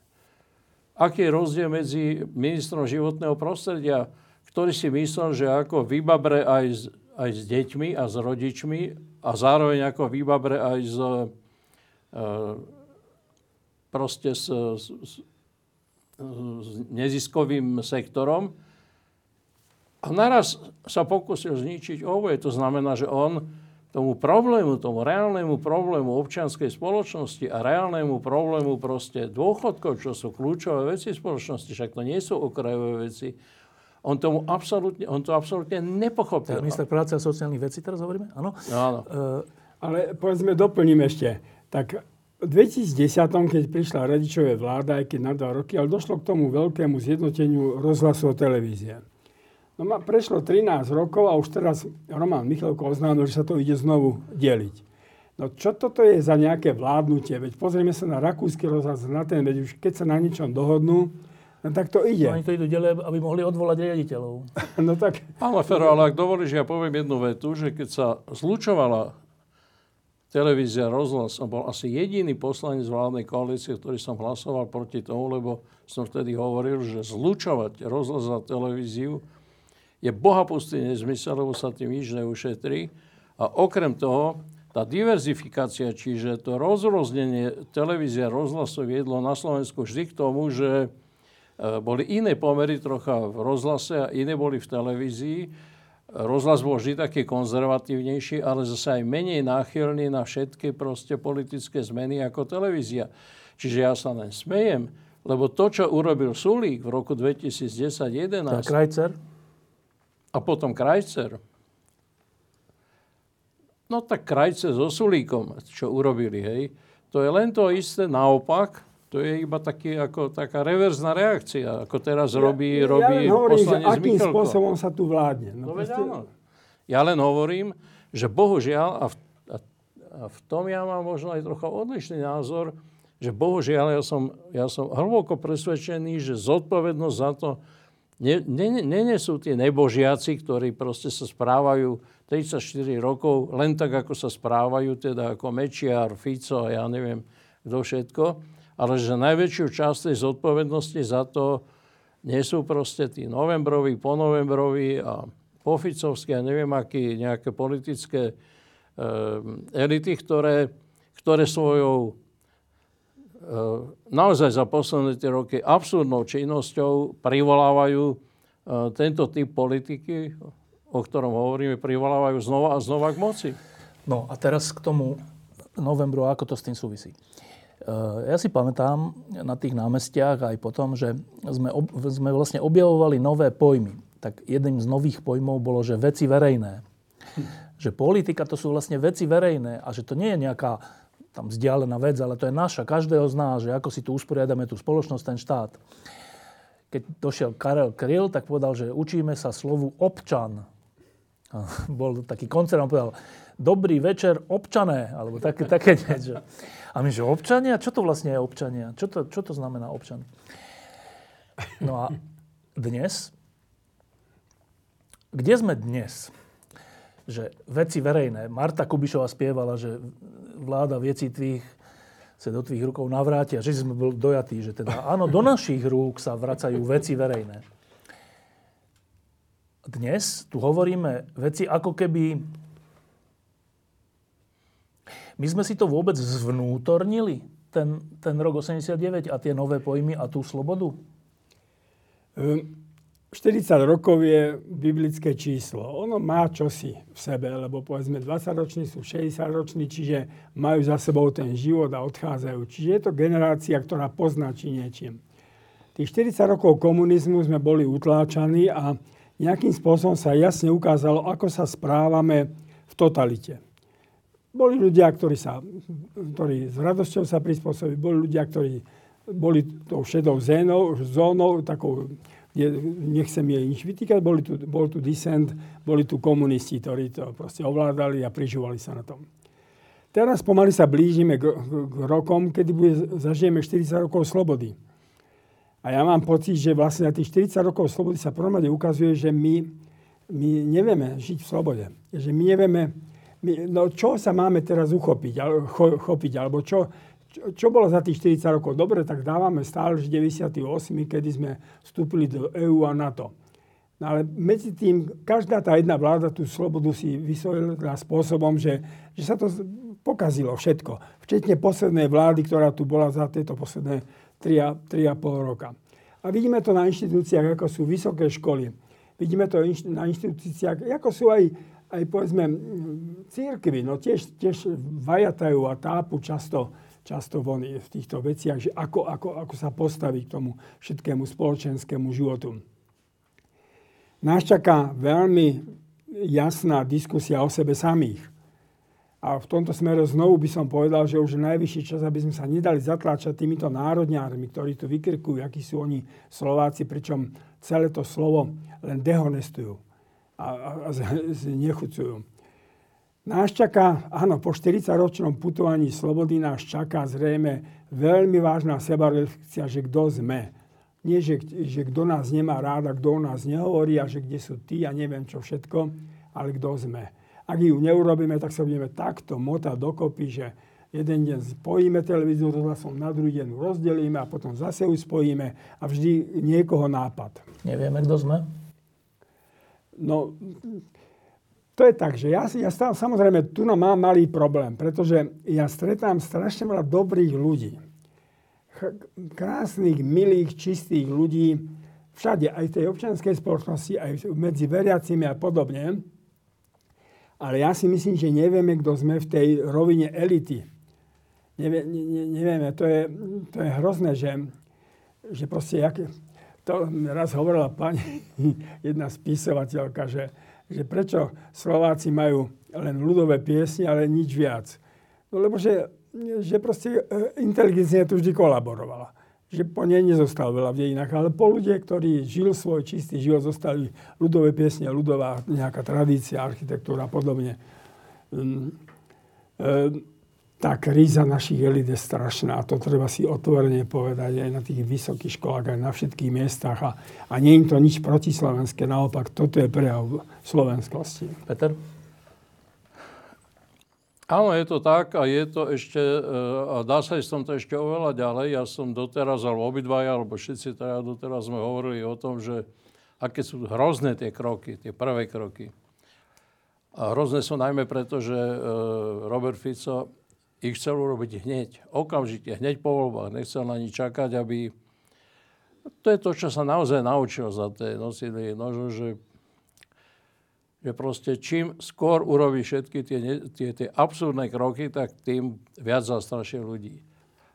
Aký je rozdiel medzi ministrom životného prostredia, ktorý si myslel, že ako vybabre aj s, aj s deťmi a s rodičmi a zároveň ako vybabre aj s, eh, proste s, s, s, s neziskovým sektorom. A naraz sa pokusil zničiť oboje. To znamená, že on tomu problému, tomu reálnemu problému občianskej spoločnosti a reálnemu problému proste dôchodkov, čo sú kľúčové veci spoločnosti, však to nie sú okrajové veci, on, tomu absolútne, on to absolútne nepochopil. Minister práce a sociálnych vecí teraz hovoríme? Áno. Áno. E, ale povedzme, doplním ešte. Tak v 2010, keď prišla radičové vláda, aj keď na dva roky, ale došlo k tomu veľkému zjednoteniu rozhlasu a televízie. No ma prešlo 13 rokov a už teraz Roman Michalko oznámil, že sa to ide znovu deliť. No čo toto je za nejaké vládnutie? Veď pozrieme sa na rakúsky rozhlas, na ten, veď už keď sa na ničom dohodnú, no tak to ide. No, oni to idú ďalej, aby mohli odvolať riaditeľov. [laughs] no tak... Ale Fero, ale ak dovolíš, ja poviem jednu vetu, že keď sa zlučovala televízia rozhlas, som bol asi jediný poslanec vládnej koalície, ktorý som hlasoval proti tomu, lebo som vtedy hovoril, že zlučovať rozhlas a televíziu je bohapustý nezmysel, lebo sa tým nič neušetrí. A okrem toho, tá diverzifikácia, čiže to rozroznenie televízia rozhlasov viedlo na Slovensku vždy k tomu, že boli iné pomery trocha v rozhlase a iné boli v televízii. Rozhlas bol vždy taký konzervatívnejší, ale zase aj menej náchylný na všetky proste politické zmeny ako televízia. Čiže ja sa len smejem, lebo to, čo urobil Sulík v roku 2010-2011... Tak Krajcer? a potom Krajcer. No tak Krajce so Sulíkom, čo urobili, hej, to je len to isté naopak, to je iba taký, ako, taká reverzná reakcia, ako teraz robí, ja, robí ja hovorím, poslanec že akým Michalko. spôsobom sa tu vládne. No, no proste... áno. Ja len hovorím, že bohužiaľ, a v, a, a v tom ja mám možno aj trocha odlišný názor, že bohužiaľ ja som, ja som hlboko presvedčený, že zodpovednosť za to nie, nie, nie, nie sú tie nebožiaci, ktorí proste sa správajú 34 rokov len tak, ako sa správajú, teda ako Mečiar, Fico a ja neviem kto všetko, ale že najväčšiu časť tej zodpovednosti za to nie sú proste tí novembroví, ponovembroví a poficovskí a neviem akí nejaké politické e, elity, ktoré, ktoré svojou E, naozaj za posledné tie roky absurdnou činnosťou privolávajú e, tento typ politiky, o ktorom hovoríme, privolávajú znova a znova k moci. No a teraz k tomu novembru, ako to s tým súvisí. E, ja si pamätám na tých námestiach aj potom, že sme, ob, sme vlastne objavovali nové pojmy. Tak jedným z nových pojmov bolo, že veci verejné. Že politika to sú vlastne veci verejné a že to nie je nejaká tam vzdialená vec, ale to je naša, každého z nás, že ako si tu usporiadame tú spoločnosť, ten štát. Keď došiel Karel Kryl, tak povedal, že učíme sa slovu občan. A bol taký koncert, on povedal, dobrý večer občané, alebo také, také niečo. A my, že občania? Čo to vlastne je občania? Čo to, čo to znamená občan? No a dnes, kde sme dnes? Že veci verejné. Marta Kubišová spievala, že vláda veci tvých sa do tvých rukov navrátia. Že sme boli dojatí, že teda áno, do našich rúk sa vracajú veci verejné. Dnes tu hovoríme veci ako keby... My sme si to vôbec zvnútornili, ten, ten rok 89 a tie nové pojmy a tú slobodu? Um 40 rokov je biblické číslo. Ono má čosi v sebe, lebo povedzme 20 roční sú 60 roční, čiže majú za sebou ten život a odchádzajú. Čiže je to generácia, ktorá pozná či niečím. Tých 40 rokov komunizmu sme boli utláčaní a nejakým spôsobom sa jasne ukázalo, ako sa správame v totalite. Boli ľudia, ktorí, sa, ktorí s radosťou sa prispôsobili, boli ľudia, ktorí boli tou šedou zónou, zónou takou je, nechcem jej nič vytýkať, boli tu, bol tu dissent, boli tu komunisti, ktorí to proste ovládali a prižívali sa na tom. Teraz pomaly sa blížime k, k rokom, kedy bude, zažijeme 40 rokov slobody. A ja mám pocit, že vlastne na tých 40 rokov slobody sa prvom ukazuje, že my, my nevieme žiť v slobode. Že my nevieme, no čo sa máme teraz uchopiť, cho, chopiť, alebo čo, čo, čo bolo za tých 40 rokov? Dobre, tak dávame stále 98, kedy sme vstúpili do EÚ a NATO. No ale medzi tým, každá tá jedna vláda tú slobodu si vysvojila spôsobom, že, že sa to pokazilo všetko. Včetne poslednej vlády, ktorá tu bola za tieto posledné 3,5 roka. A vidíme to na inštitúciách, ako sú vysoké školy. Vidíme to na inštitúciách, ako sú aj, aj povedzme, církvy. No tiež, tiež vajatajú a tápu často často von v týchto veciach, že ako, ako, ako sa postaviť k tomu všetkému spoločenskému životu. Nás čaká veľmi jasná diskusia o sebe samých. A v tomto smere znovu by som povedal, že už je najvyšší čas, aby sme sa nedali zatláčať týmito národňármi, ktorí tu vykrikujú, akí sú oni Slováci, pričom celé to slovo len dehonestujú a, a, a nechucujú. Nás čaká, áno, po 40-ročnom putovaní slobody nás čaká zrejme veľmi vážna sebareflexia, že kto sme. Nie, že, že kto nás nemá rád kto o nás nehovorí a že kde sú tí a neviem čo všetko, ale kto sme. Ak ju neurobíme, tak sa budeme takto motať dokopy, že jeden deň spojíme televíziu rozhlasom, na druhý deň rozdelíme a potom zase ju spojíme a vždy niekoho nápad. Nevieme, kto sme? No, to je tak, že ja, ja stále, samozrejme, tu no mám malý problém, pretože ja stretám strašne veľa dobrých ľudí. Krásnych, milých, čistých ľudí, všade, aj v tej občianskej spoločnosti, aj medzi veriacimi a podobne. Ale ja si myslím, že nevieme, kto sme v tej rovine elity. Nevie, ne, nevieme, to je, to je hrozné, že, že proste, jak, to raz hovorila pani, [laughs] jedna spisovateľka, že, že prečo Slováci majú len ľudové piesne, ale nič viac. No lebo že, že proste e, inteligencia tu vždy kolaborovala. Že po nej nezostal veľa v dejinách, ale po ľudia, ktorí žil svoj čistý život, zostali ľudové piesne, ľudová nejaká tradícia, architektúra a podobne. Um, um, tá kríza našich elit je strašná. A to treba si otvorene povedať aj na tých vysokých školách, aj na všetkých miestach. A, a nie je to nič protislovenské. Naopak, toto je prejav slovenskosti. Peter? Áno, je to tak a je to ešte, a dá sa ísť som to ešte oveľa ďalej. Ja som doteraz, alebo obidvaja, alebo všetci teda doteraz sme hovorili o tom, že aké sú hrozné tie kroky, tie prvé kroky. A hrozné sú najmä preto, že Robert Fico ich chcel urobiť hneď, okamžite, hneď po voľbách. Nechcel na nič čakať, aby... To je to, čo sa naozaj naučil za tie nosily. No, že že proste čím skôr urobí všetky tie, tie, tie absurdné kroky, tak tým viac zastrašie ľudí.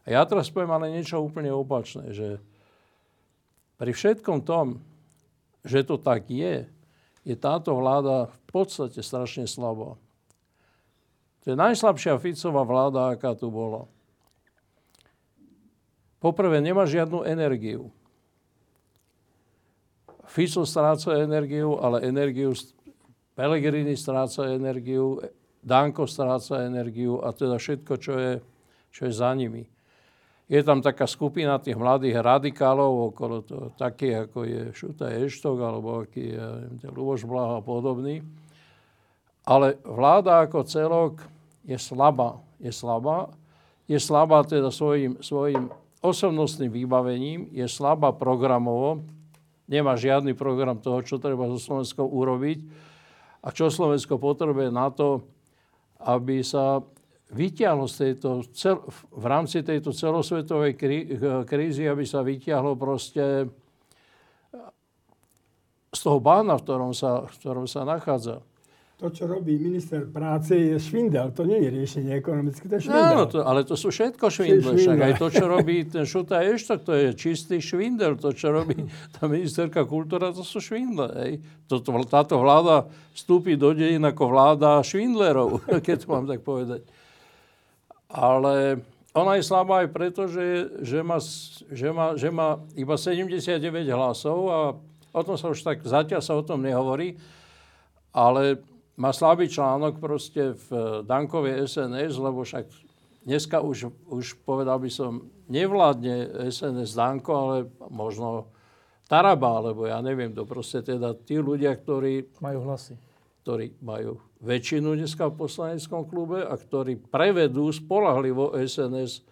A ja teraz poviem ale niečo úplne opačné, že pri všetkom tom, že to tak je, je táto vláda v podstate strašne slabá. To je najslabšia Ficová vláda, aká tu bola. Poprvé, nemá žiadnu energiu. Fico stráca energiu, ale energiu Pelegrini stráca energiu, Danko stráca energiu a teda všetko, čo je, čo je za nimi. Je tam taká skupina tých mladých radikálov okolo toho, takých ako je Šuta Eštok, alebo aký je Luboš Blaha a podobný. Ale vláda ako celok je slabá. Je slabá. Je slabá teda svojim, svojim osobnostným vybavením, je slabá programovo, nemá žiadny program toho, čo treba so Slovenskou urobiť a čo Slovensko potrebuje na to, aby sa vyťahlo z tejto, cel, v rámci tejto celosvetovej krí, krízy, aby sa vyťahlo proste z toho bána, v ktorom sa, v ktorom sa nachádza to, čo robí minister práce, je švindel. To nie je riešenie ekonomické, to je švindel. Áno, to, ale to sú všetko švindle. Však aj to, čo robí ten Šuta Eštok, to je čistý švindel. To, čo robí tá ministerka kultúra, to sú švindle. Hej. Toto, táto vláda vstúpi do dejín ako vláda švindlerov, [laughs] keď to mám tak povedať. Ale ona je slabá aj preto, že, že, má, že, má, že má iba 79 hlasov a o tom sa už tak zatiaľ sa o tom nehovorí. Ale má slabý článok proste v eh, Dankovej SNS, lebo však dneska už, už povedal by som, nevládne SNS Danko, ale možno Taraba, alebo ja neviem, to proste teda tí ľudia, ktorí... Majú hlasy. Ktorí majú väčšinu dneska v poslaneckom klube a ktorí prevedú spolahlivo SNS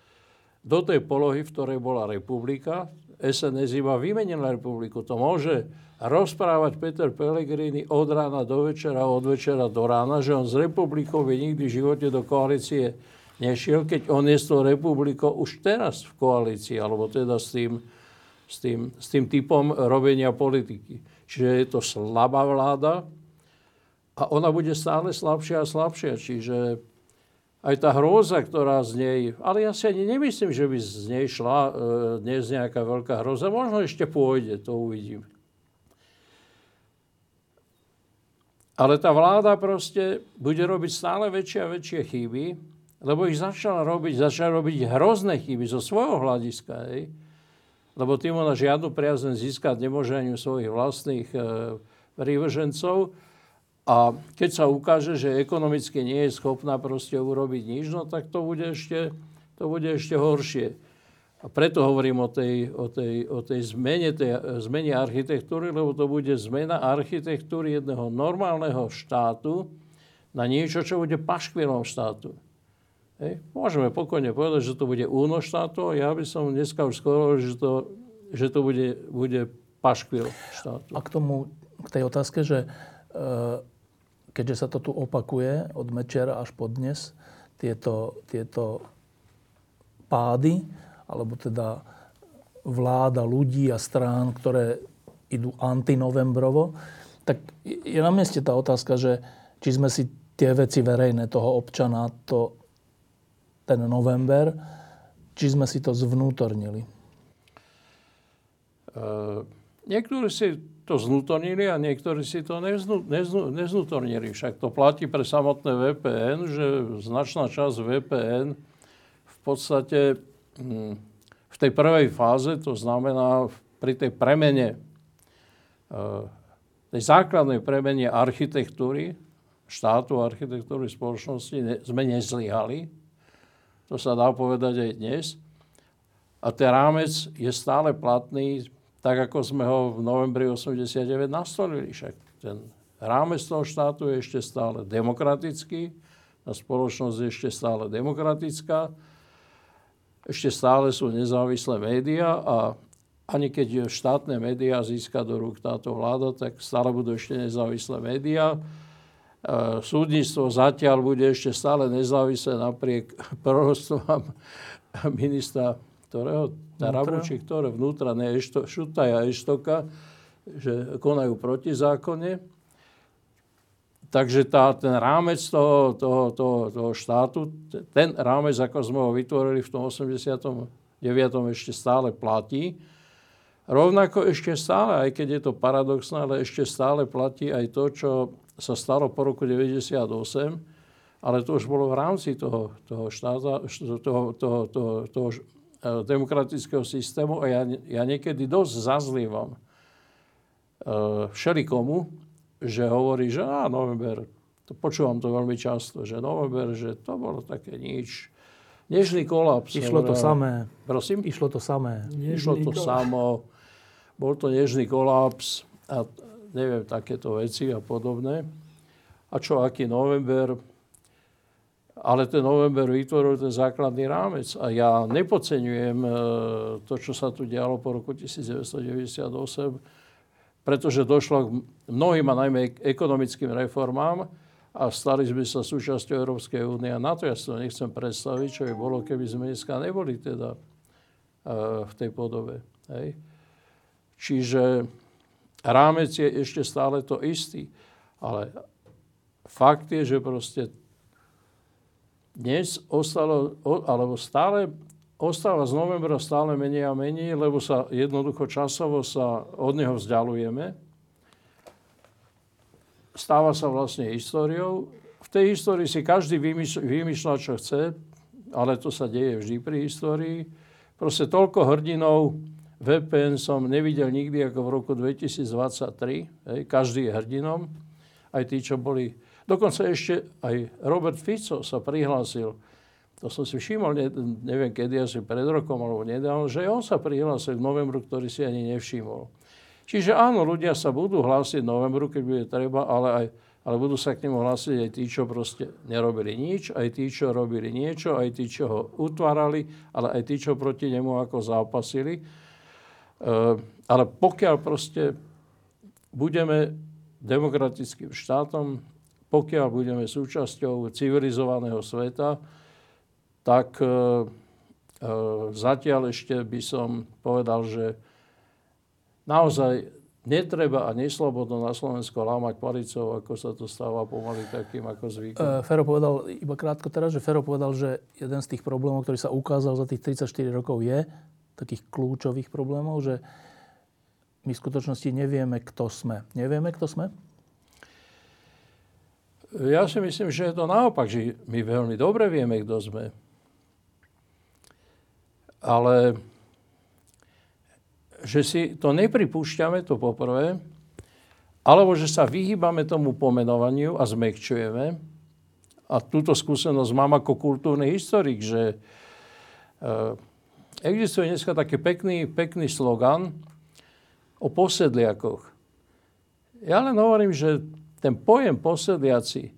do tej polohy, v ktorej bola republika. SNS iba vymenila republiku. To môže rozprávať Peter Pellegrini od rána do večera, od večera do rána, že on s republikou by nikdy v živote do koalície nešiel, keď on je s tou republikou už teraz v koalícii, alebo teda s tým, s tým, s tým typom robenia politiky. Čiže je to slabá vláda a ona bude stále slabšia a slabšia. Čiže aj tá hrôza, ktorá z nej... Ale ja si ani nemyslím, že by z nej šla e, dnes nejaká veľká hroza. Možno ešte pôjde, to uvidíme. Ale tá vláda proste bude robiť stále väčšie a väčšie chyby, lebo ich začala robiť, začala robiť hrozné chyby zo svojho hľadiska. Hej. Lebo tým ona žiadnu priazen získať nemôže ani svojich vlastných e, prívržencov. A keď sa ukáže, že ekonomicky nie je schopná proste urobiť nič, no tak to bude ešte, to bude ešte horšie. A preto hovorím o tej, o tej, o tej, zmene, tej zmene architektúry, lebo to bude zmena architektúry jedného normálneho štátu na niečo, čo bude paškvilom štátu. Hej. Môžeme pokojne povedať, že to bude únos štátu, ja by som dneska už skoro, že to, že to bude, bude paškvil štátu. A k tomu, k tej otázke, že e, keďže sa to tu opakuje od Mečera až po dnes, tieto, tieto pády, alebo teda vláda ľudí a strán, ktoré idú antinovembrovo, tak je na mieste tá otázka, že či sme si tie veci verejné toho občana, to, ten november, či sme si to zvnútornili. Uh, niektorí si to znútornili a niektorí si to neznú, neznú, neznútornili. Však to platí pre samotné VPN, že značná časť VPN v podstate v tej prvej fáze, to znamená pri tej premene, tej základnej premene architektúry, štátu, architektúry spoločnosti, sme nezlyhali. To sa dá povedať aj dnes. A ten rámec je stále platný, tak ako sme ho v novembri 89 nastolili. Však ten rámec toho štátu je ešte stále demokratický, a spoločnosť je ešte stále demokratická ešte stále sú nezávislé médiá a ani keď štátne médiá získa do rúk táto vláda, tak stále budú ešte nezávislé médiá. E, súdnictvo zatiaľ bude ešte stále nezávislé napriek [laughs] prorostvám ministra, ktorého, Tarabu, či ktoré vnútra, ne Ešto, Šutaja Eštoka, že konajú protizákonne. Takže tá, ten rámec toho, toho, toho, toho štátu, ten rámec, ako sme ho vytvorili v tom 89. ešte stále platí. Rovnako ešte stále, aj keď je to paradoxné, ale ešte stále platí aj to, čo sa stalo po roku 98, ale to už bolo v rámci toho, toho štáta, toho, toho, toho, toho e, demokratického systému a ja, ja niekedy dosť zazlievam uh, všelikomu, že hovorí, že á, november, to počúvam to veľmi často, že november, že to bolo také nič. Nežný kolaps. Išlo to samé. Prosím? Išlo to samé. Nežný Išlo to kolaps. samo. Bol to nežný kolaps a neviem, takéto veci a podobné. A čo, aký november? Ale ten november vytvoril ten základný rámec. A ja nepodceňujem e, to, čo sa tu dialo po roku 1998 pretože došlo k mnohým a najmä ekonomickým reformám a stali sme sa súčasťou Európskej únie. A na to ja si to nechcem predstaviť, čo by bolo, keby sme dneska neboli teda v tej podobe. Hej. Čiže rámec je ešte stále to istý. Ale fakt je, že proste dnes ostalo, alebo stále ostáva z novembra stále menej a menej, lebo sa jednoducho časovo sa od neho vzdialujeme. Stáva sa vlastne históriou. V tej histórii si každý vymýšľa, čo chce, ale to sa deje vždy pri histórii. Proste toľko hrdinov VPN som nevidel nikdy ako v roku 2023. Hej. Každý je hrdinom. Aj tí, čo boli... Dokonca ešte aj Robert Fico sa prihlásil to som si všimol, ne, neviem kedy, asi pred rokom alebo nedávno, že on sa prihlásil k novembru, ktorý si ani nevšimol. Čiže áno, ľudia sa budú hlásiť novembru, keď bude treba, ale, aj, ale budú sa k nemu hlásiť aj tí, čo proste nerobili nič, aj tí, čo robili niečo, aj tí, čo ho utvárali, ale aj tí, čo proti nemu ako zápasili. E, ale pokiaľ proste budeme demokratickým štátom, pokiaľ budeme súčasťou civilizovaného sveta, tak e, e, zatiaľ ešte by som povedal, že naozaj netreba a neslobodno na Slovensko lámať palicov, ako sa to stáva pomaly takým ako zvykom. E, Fero povedal, iba krátko teraz, že Fero povedal, že jeden z tých problémov, ktorý sa ukázal za tých 34 rokov je, takých kľúčových problémov, že my v skutočnosti nevieme, kto sme. Nevieme, kto sme? Ja si myslím, že je to naopak, že my veľmi dobre vieme, kto sme. Ale že si to nepripúšťame, to poprvé, alebo že sa vyhýbame tomu pomenovaniu a zmekčujeme. A túto skúsenosť mám ako kultúrny historik, že eh, existuje dneska taký pekný, pekný slogan o posedliakoch. Ja len hovorím, že ten pojem posedliaci,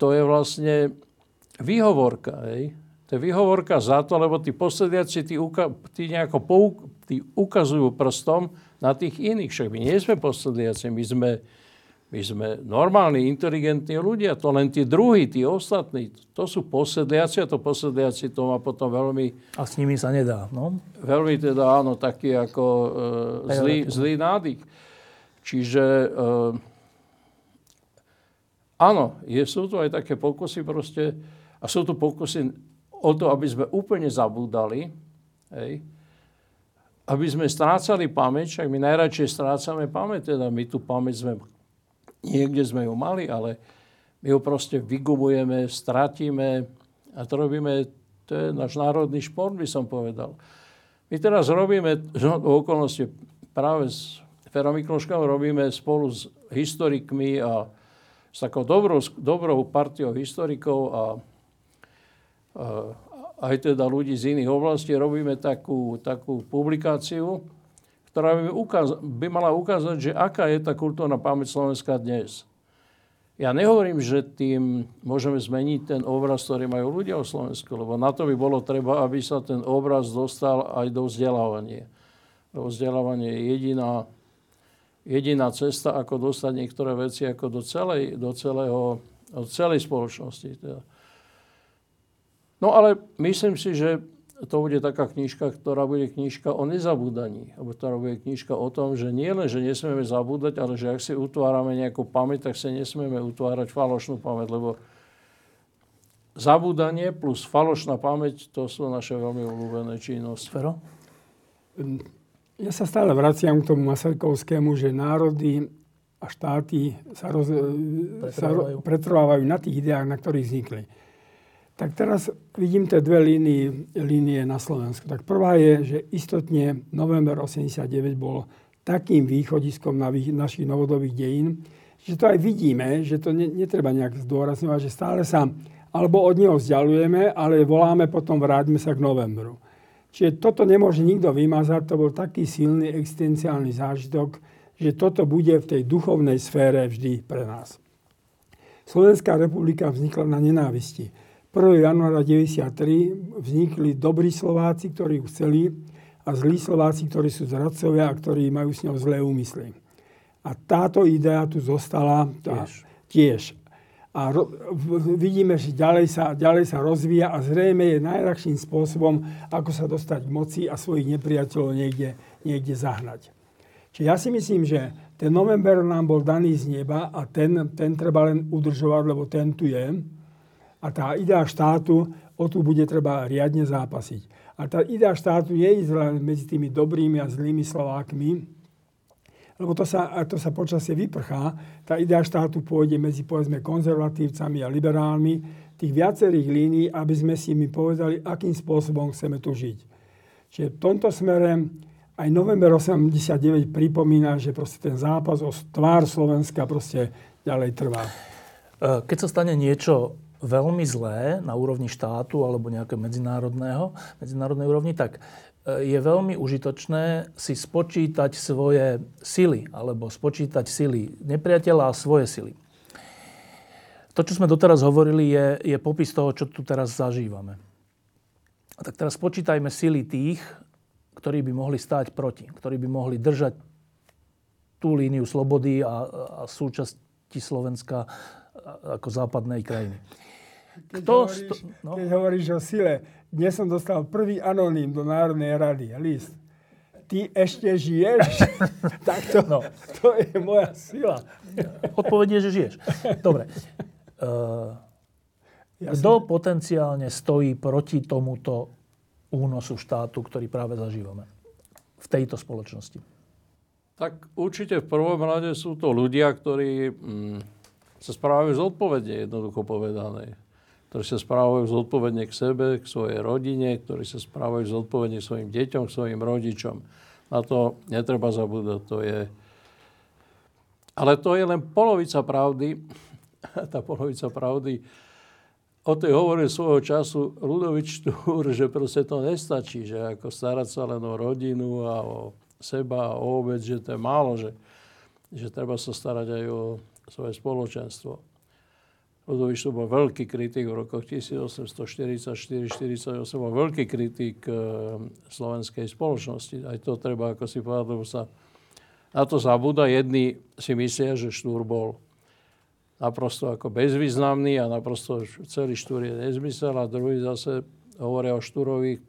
to je vlastne výhovorka. Hej? To je výhovorka za to, lebo tí posedliaci, tí, uka, tí nejako pouk, tí ukazujú prstom na tých iných. Však my nie sme posedliaci, my sme, my sme normálni, inteligentní ľudia. To len tí druhí, tí ostatní, to sú posedliaci a to posedliaci to má potom veľmi... A s nimi sa nedá, no? Veľmi teda, áno, taký ako e, zlý, zlý nádych. Čiže e, áno, je, sú tu aj také pokusy proste, a sú tu pokusy o to, aby sme úplne zabúdali, hej, aby sme strácali pamäť, však my najradšej strácame pamäť, teda my tu pamäť sme, niekde sme ju mali, ale my ho proste vygubujeme, stratíme a to robíme, to je náš národný šport, by som povedal. My teraz robíme, v okolnosti práve s Ferom robíme spolu s historikmi a s takou dobrou, dobrou partiou historikov a aj teda ľudí z iných oblastí, robíme takú, takú publikáciu, ktorá by, ukaz- by mala ukázať, že aká je tá kultúrna pamäť Slovenska dnes. Ja nehovorím, že tým môžeme zmeniť ten obraz, ktorý majú ľudia o Slovensku, lebo na to by bolo treba, aby sa ten obraz dostal aj do vzdelávania. Lebo vzdelávanie je jediná, jediná cesta, ako dostať niektoré veci ako do celej, do celého, do celej spoločnosti. Teda. No ale myslím si, že to bude taká knižka, ktorá bude knižka o nezabúdaní. Alebo ktorá bude knižka o tom, že nie len, že nesmieme zabúdať, ale že ak si utvárame nejakú pamäť, tak si nesmieme utvárať falošnú pamäť, lebo zabúdanie plus falošná pamäť, to sú naše veľmi obľúbené činnosti. Fero? Ja sa stále vraciam k tomu Masarykovskému, že národy a štáty sa, roz, sa pretrvávajú na tých ideách, na ktorých vznikli. Tak teraz vidím tie dve línie, línie na Slovensku. Tak prvá je, že istotne november 89 bol takým východiskom na vý, našich novodobých dejín, že to aj vidíme, že to ne, netreba nejak zdôrazňovať, že stále sa alebo od neho vzdialujeme, ale voláme potom vráťme sa k novembru. Čiže toto nemôže nikto vymazať, to bol taký silný existenciálny zážitok, že toto bude v tej duchovnej sfére vždy pre nás. Slovenská republika vznikla na nenávisti. 1. januára 1993 vznikli dobrí Slováci, ktorí ju chceli, a zlí Slováci, ktorí sú zradcovia a ktorí majú s ňou zlé úmysly. A táto idea tu zostala tiež. tiež. A ro, vidíme, že ďalej sa, ďalej sa rozvíja a zrejme je najľahším spôsobom, ako sa dostať k moci a svojich nepriateľov niekde, niekde zahnať. Čiže ja si myslím, že ten november nám bol daný z neba a ten, ten treba len udržovať, lebo ten tu je. A tá idea štátu, o tu bude treba riadne zápasiť. A tá idea štátu je Izrael medzi tými dobrými a zlými Slovákmi, lebo to sa, to sa počasie vyprchá. Tá idea štátu pôjde medzi, povedzme, konzervatívcami a liberálmi, tých viacerých línií, aby sme si mi povedali, akým spôsobom chceme tu žiť. Čiže v tomto smere aj november 89 pripomína, že proste ten zápas o tvár Slovenska proste ďalej trvá. Keď sa stane niečo veľmi zlé na úrovni štátu alebo nejakého medzinárodného, medzinárodnej úrovni, tak e, je veľmi užitočné si spočítať svoje sily alebo spočítať sily nepriateľa a svoje sily. To, čo sme doteraz hovorili, je, je popis toho, čo tu teraz zažívame. A tak teraz spočítajme sily tých, ktorí by mohli stáť proti, ktorí by mohli držať tú líniu slobody a, a súčasti Slovenska ako západnej krajiny. Keď, Kto hovoríš, sto... no? keď hovoríš o sile, dnes som dostal prvý anoním do Národnej rady, list. Ty ešte žiješ? [laughs] tak to, no. to je moja sila. Odpovedie, že žiješ. Dobre. Uh, [laughs] ja kto som... potenciálne stojí proti tomuto únosu štátu, ktorý práve zažívame v tejto spoločnosti? Tak určite v prvom rade sú to ľudia, ktorí mm, sa správajú zodpovedne, jednoducho povedané. Ktorí sa správajú zodpovedne k sebe, k svojej rodine, ktorí sa správajú zodpovedne k svojim deťom, k svojim rodičom. Na to netreba zabúdať. To je... Ale to je len polovica pravdy. [laughs] Tá polovica pravdy. O tej hovoril svojho času Ludovič Túr, že proste to nestačí, že ako starať sa len o rodinu a o seba a o obec, že to je málo, že, že treba sa starať aj o svoje spoločenstvo. Ludovič tu bol veľký kritik v rokoch 1844-48, bol veľký kritik e, slovenskej spoločnosti. Aj to treba, ako si povedal, sa na to zabúda. Jedni si myslia, že Štúr bol naprosto ako bezvýznamný a naprosto celý Štúr je nezmysel a druhý zase hovoria o Štúrovi,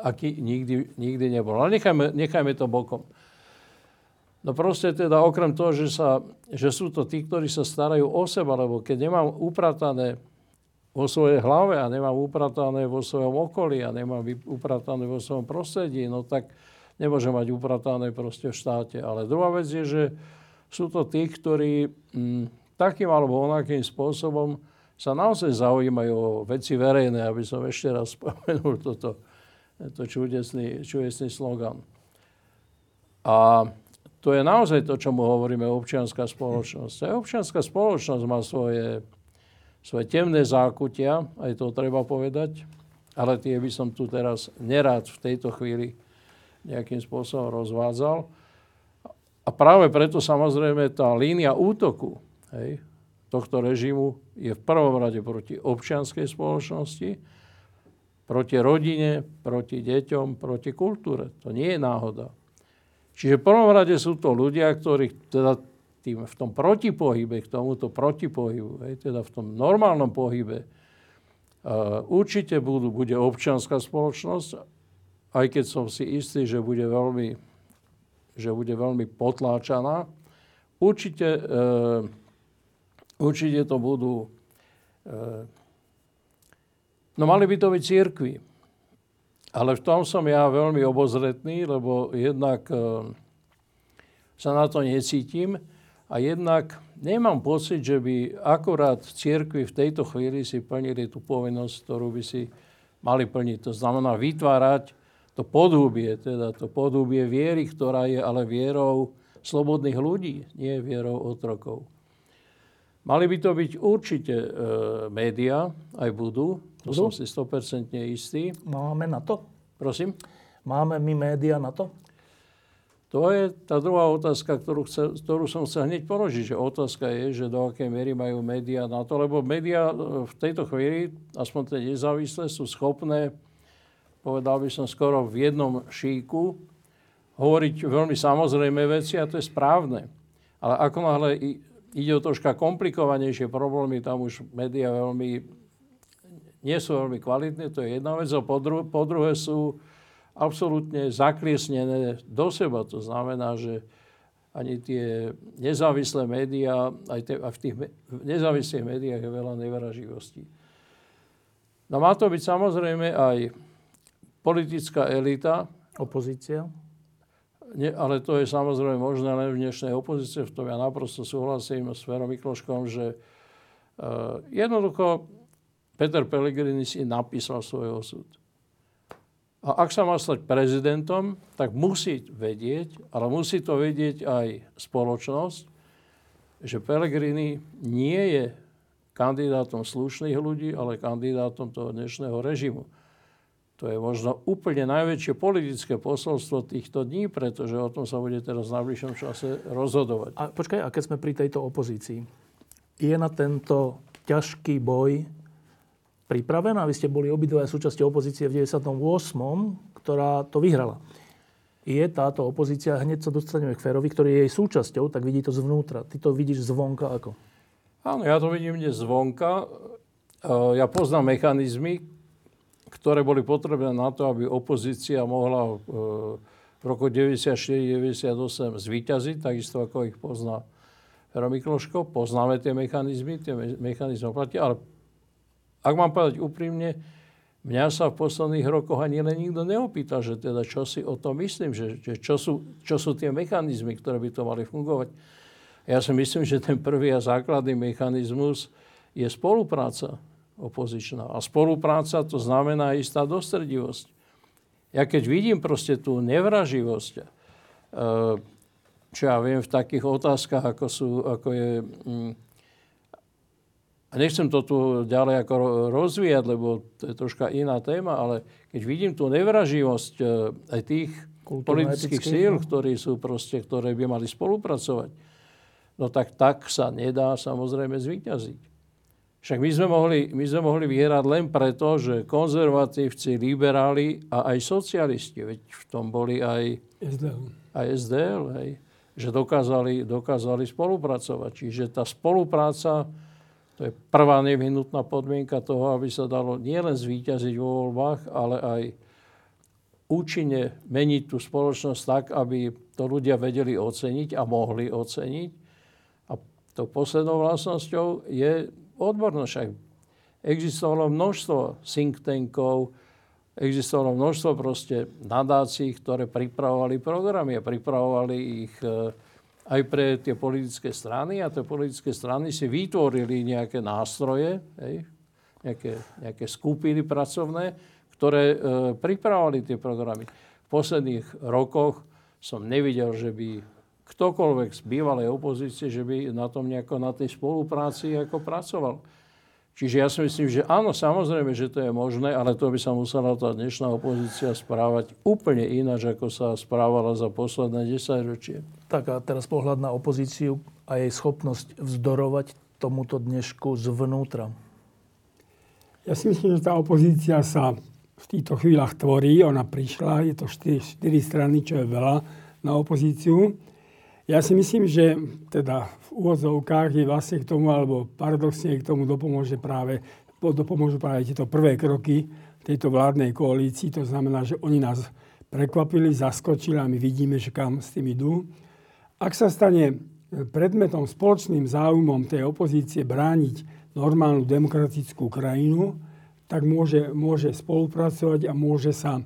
aký nikdy, nikdy nebol. Ale nechajme, nechajme to bokom. No proste teda okrem toho, že, sa, že sú to tí, ktorí sa starajú o seba, lebo keď nemám upratané vo svojej hlave a nemám upratané vo svojom okolí a nemám upratané vo svojom prostredí, no tak nemôžem mať upratané proste v štáte. Ale druhá vec je, že sú to tí, ktorí m, mm, takým alebo onakým spôsobom sa naozaj zaujímajú o veci verejné, aby som ešte raz spomenul toto, to čudesný, čudesný slogan. A to je naozaj to, čo mu hovoríme občianská spoločnosť. A občianská spoločnosť má svoje, svoje temné zákutia, aj to treba povedať, ale tie by som tu teraz nerád v tejto chvíli nejakým spôsobom rozvádzal. A práve preto samozrejme tá línia útoku hej, tohto režimu je v prvom rade proti občianskej spoločnosti, proti rodine, proti deťom, proti kultúre. To nie je náhoda. Čiže v prvom rade sú to ľudia, ktorí teda tým, v tom protipohybe, k tomuto protipohybu, hej, teda v tom normálnom pohybe, uh, určite budú, bude občianská spoločnosť, aj keď som si istý, že bude veľmi, že bude veľmi potláčaná. Určite, uh, určite to budú... Uh, no mali by to byť církvy. Ale v tom som ja veľmi obozretný, lebo jednak e, sa na to necítim a jednak nemám pocit, že by akurát církvy v tejto chvíli si plnili tú povinnosť, ktorú by si mali plniť. To znamená vytvárať to podhubie, teda to podhubie viery, ktorá je ale vierou slobodných ľudí, nie vierou otrokov. Mali by to byť určite e, médiá, aj budú, to budú? som si 100% istý. Máme na to? Prosím? Máme my médiá na to? To je tá druhá otázka, ktorú, chce, ktorú som chcel hneď položiť. Že otázka je, že do akej miery majú médiá na to, lebo médiá e, v tejto chvíli, aspoň tie nezávislé, sú schopné, povedal by som skoro v jednom šíku, hovoriť veľmi samozrejme veci a to je správne. Ale ako náhle ide o troška komplikovanejšie problémy, tam už médiá veľmi, nie sú veľmi kvalitné, to je jedna vec. A po, dru- po druhé sú absolútne zakliesnené do seba. To znamená, že ani tie nezávislé médiá, aj, te, aj v tých nezávislých médiách je veľa nevraživostí. No má to byť samozrejme aj politická elita. Opozícia nie, ale to je samozrejme možné len v dnešnej opozícii. V tom ja naprosto súhlasím s Ferom Mikloškom, že uh, jednoducho Peter Pellegrini si napísal svoj osud. A ak sa má stať prezidentom, tak musí vedieť, ale musí to vedieť aj spoločnosť, že Pellegrini nie je kandidátom slušných ľudí, ale kandidátom toho dnešného režimu. To je možno úplne najväčšie politické posolstvo týchto dní, pretože o tom sa bude teraz v najbližšom čase rozhodovať. A počkaj, a keď sme pri tejto opozícii, je na tento ťažký boj pripravená? Vy ste boli obidve súčasťou opozície v 98., ktorá to vyhrala. Je táto opozícia, hneď sa dostaneme k Ferovi, ktorý je jej súčasťou, tak vidí to zvnútra. Ty to vidíš zvonka ako? Áno, ja to vidím dnes zvonka. E, ja poznám mechanizmy, ktoré boli potrebné na to, aby opozícia mohla e, v roku 94-98 zvíťaziť, takisto ako ich pozná Fero Mikloško. Poznáme tie mechanizmy, tie mechanizmy platia, ale ak mám povedať úprimne, mňa sa v posledných rokoch ani len nikto neopýta, že teda čo si o tom myslím, že, že čo, sú, čo sú tie mechanizmy, ktoré by to mali fungovať. Ja si myslím, že ten prvý a základný mechanizmus je spolupráca opozičná. A spolupráca to znamená istá dostredivosť. Ja keď vidím proste tú nevraživosť, e, čo ja viem v takých otázkach, ako, sú, ako je... Mm, a nechcem to tu ďalej ako rozvíjať, lebo to je troška iná téma, ale keď vidím tú nevraživosť e, aj tých politických síl, ktorí sú proste, ktoré by mali spolupracovať, no tak tak sa nedá samozrejme zvíťaziť. Však my sme, mohli, my sme mohli vyhrať len preto, že konzervatívci, liberáli a aj socialisti, veď v tom boli aj SDL, aj SDL hej, že dokázali, dokázali spolupracovať. Čiže tá spolupráca, to je prvá nevyhnutná podmienka toho, aby sa dalo nielen zvíťaziť vo voľbách, ale aj účinne meniť tú spoločnosť tak, aby to ľudia vedeli oceniť a mohli oceniť. A to poslednou vlastnosťou je odbornosť. Však existovalo množstvo think tankov, existovalo množstvo proste nadácií, ktoré pripravovali programy a pripravovali ich e, aj pre tie politické strany a tie politické strany si vytvorili nejaké nástroje, hej, nejaké, nejaké skupiny pracovné, ktoré e, pripravovali tie programy. V posledných rokoch som nevidel, že by ktokoľvek z bývalej opozície, že by na tom nejako, na tej spolupráci ako pracoval. Čiže ja si myslím, že áno, samozrejme, že to je možné, ale to by sa musela tá dnešná opozícia správať úplne ináč, ako sa správala za posledné 10 ročie. Tak a teraz pohľad na opozíciu a jej schopnosť vzdorovať tomuto dnešku zvnútra. Ja si myslím, že tá opozícia sa v týchto chvíľach tvorí. Ona prišla, je to 4, 4 strany, čo je veľa na opozíciu. Ja si myslím, že teda v úvodzovkách je vlastne k tomu, alebo paradoxne k tomu dopomôže práve, dopomôžu práve tieto prvé kroky tejto vládnej koalícii. To znamená, že oni nás prekvapili, zaskočili a my vidíme, že kam s tým idú. Ak sa stane predmetom spoločným záujmom tej opozície brániť normálnu demokratickú krajinu, tak môže, môže spolupracovať a môže sa,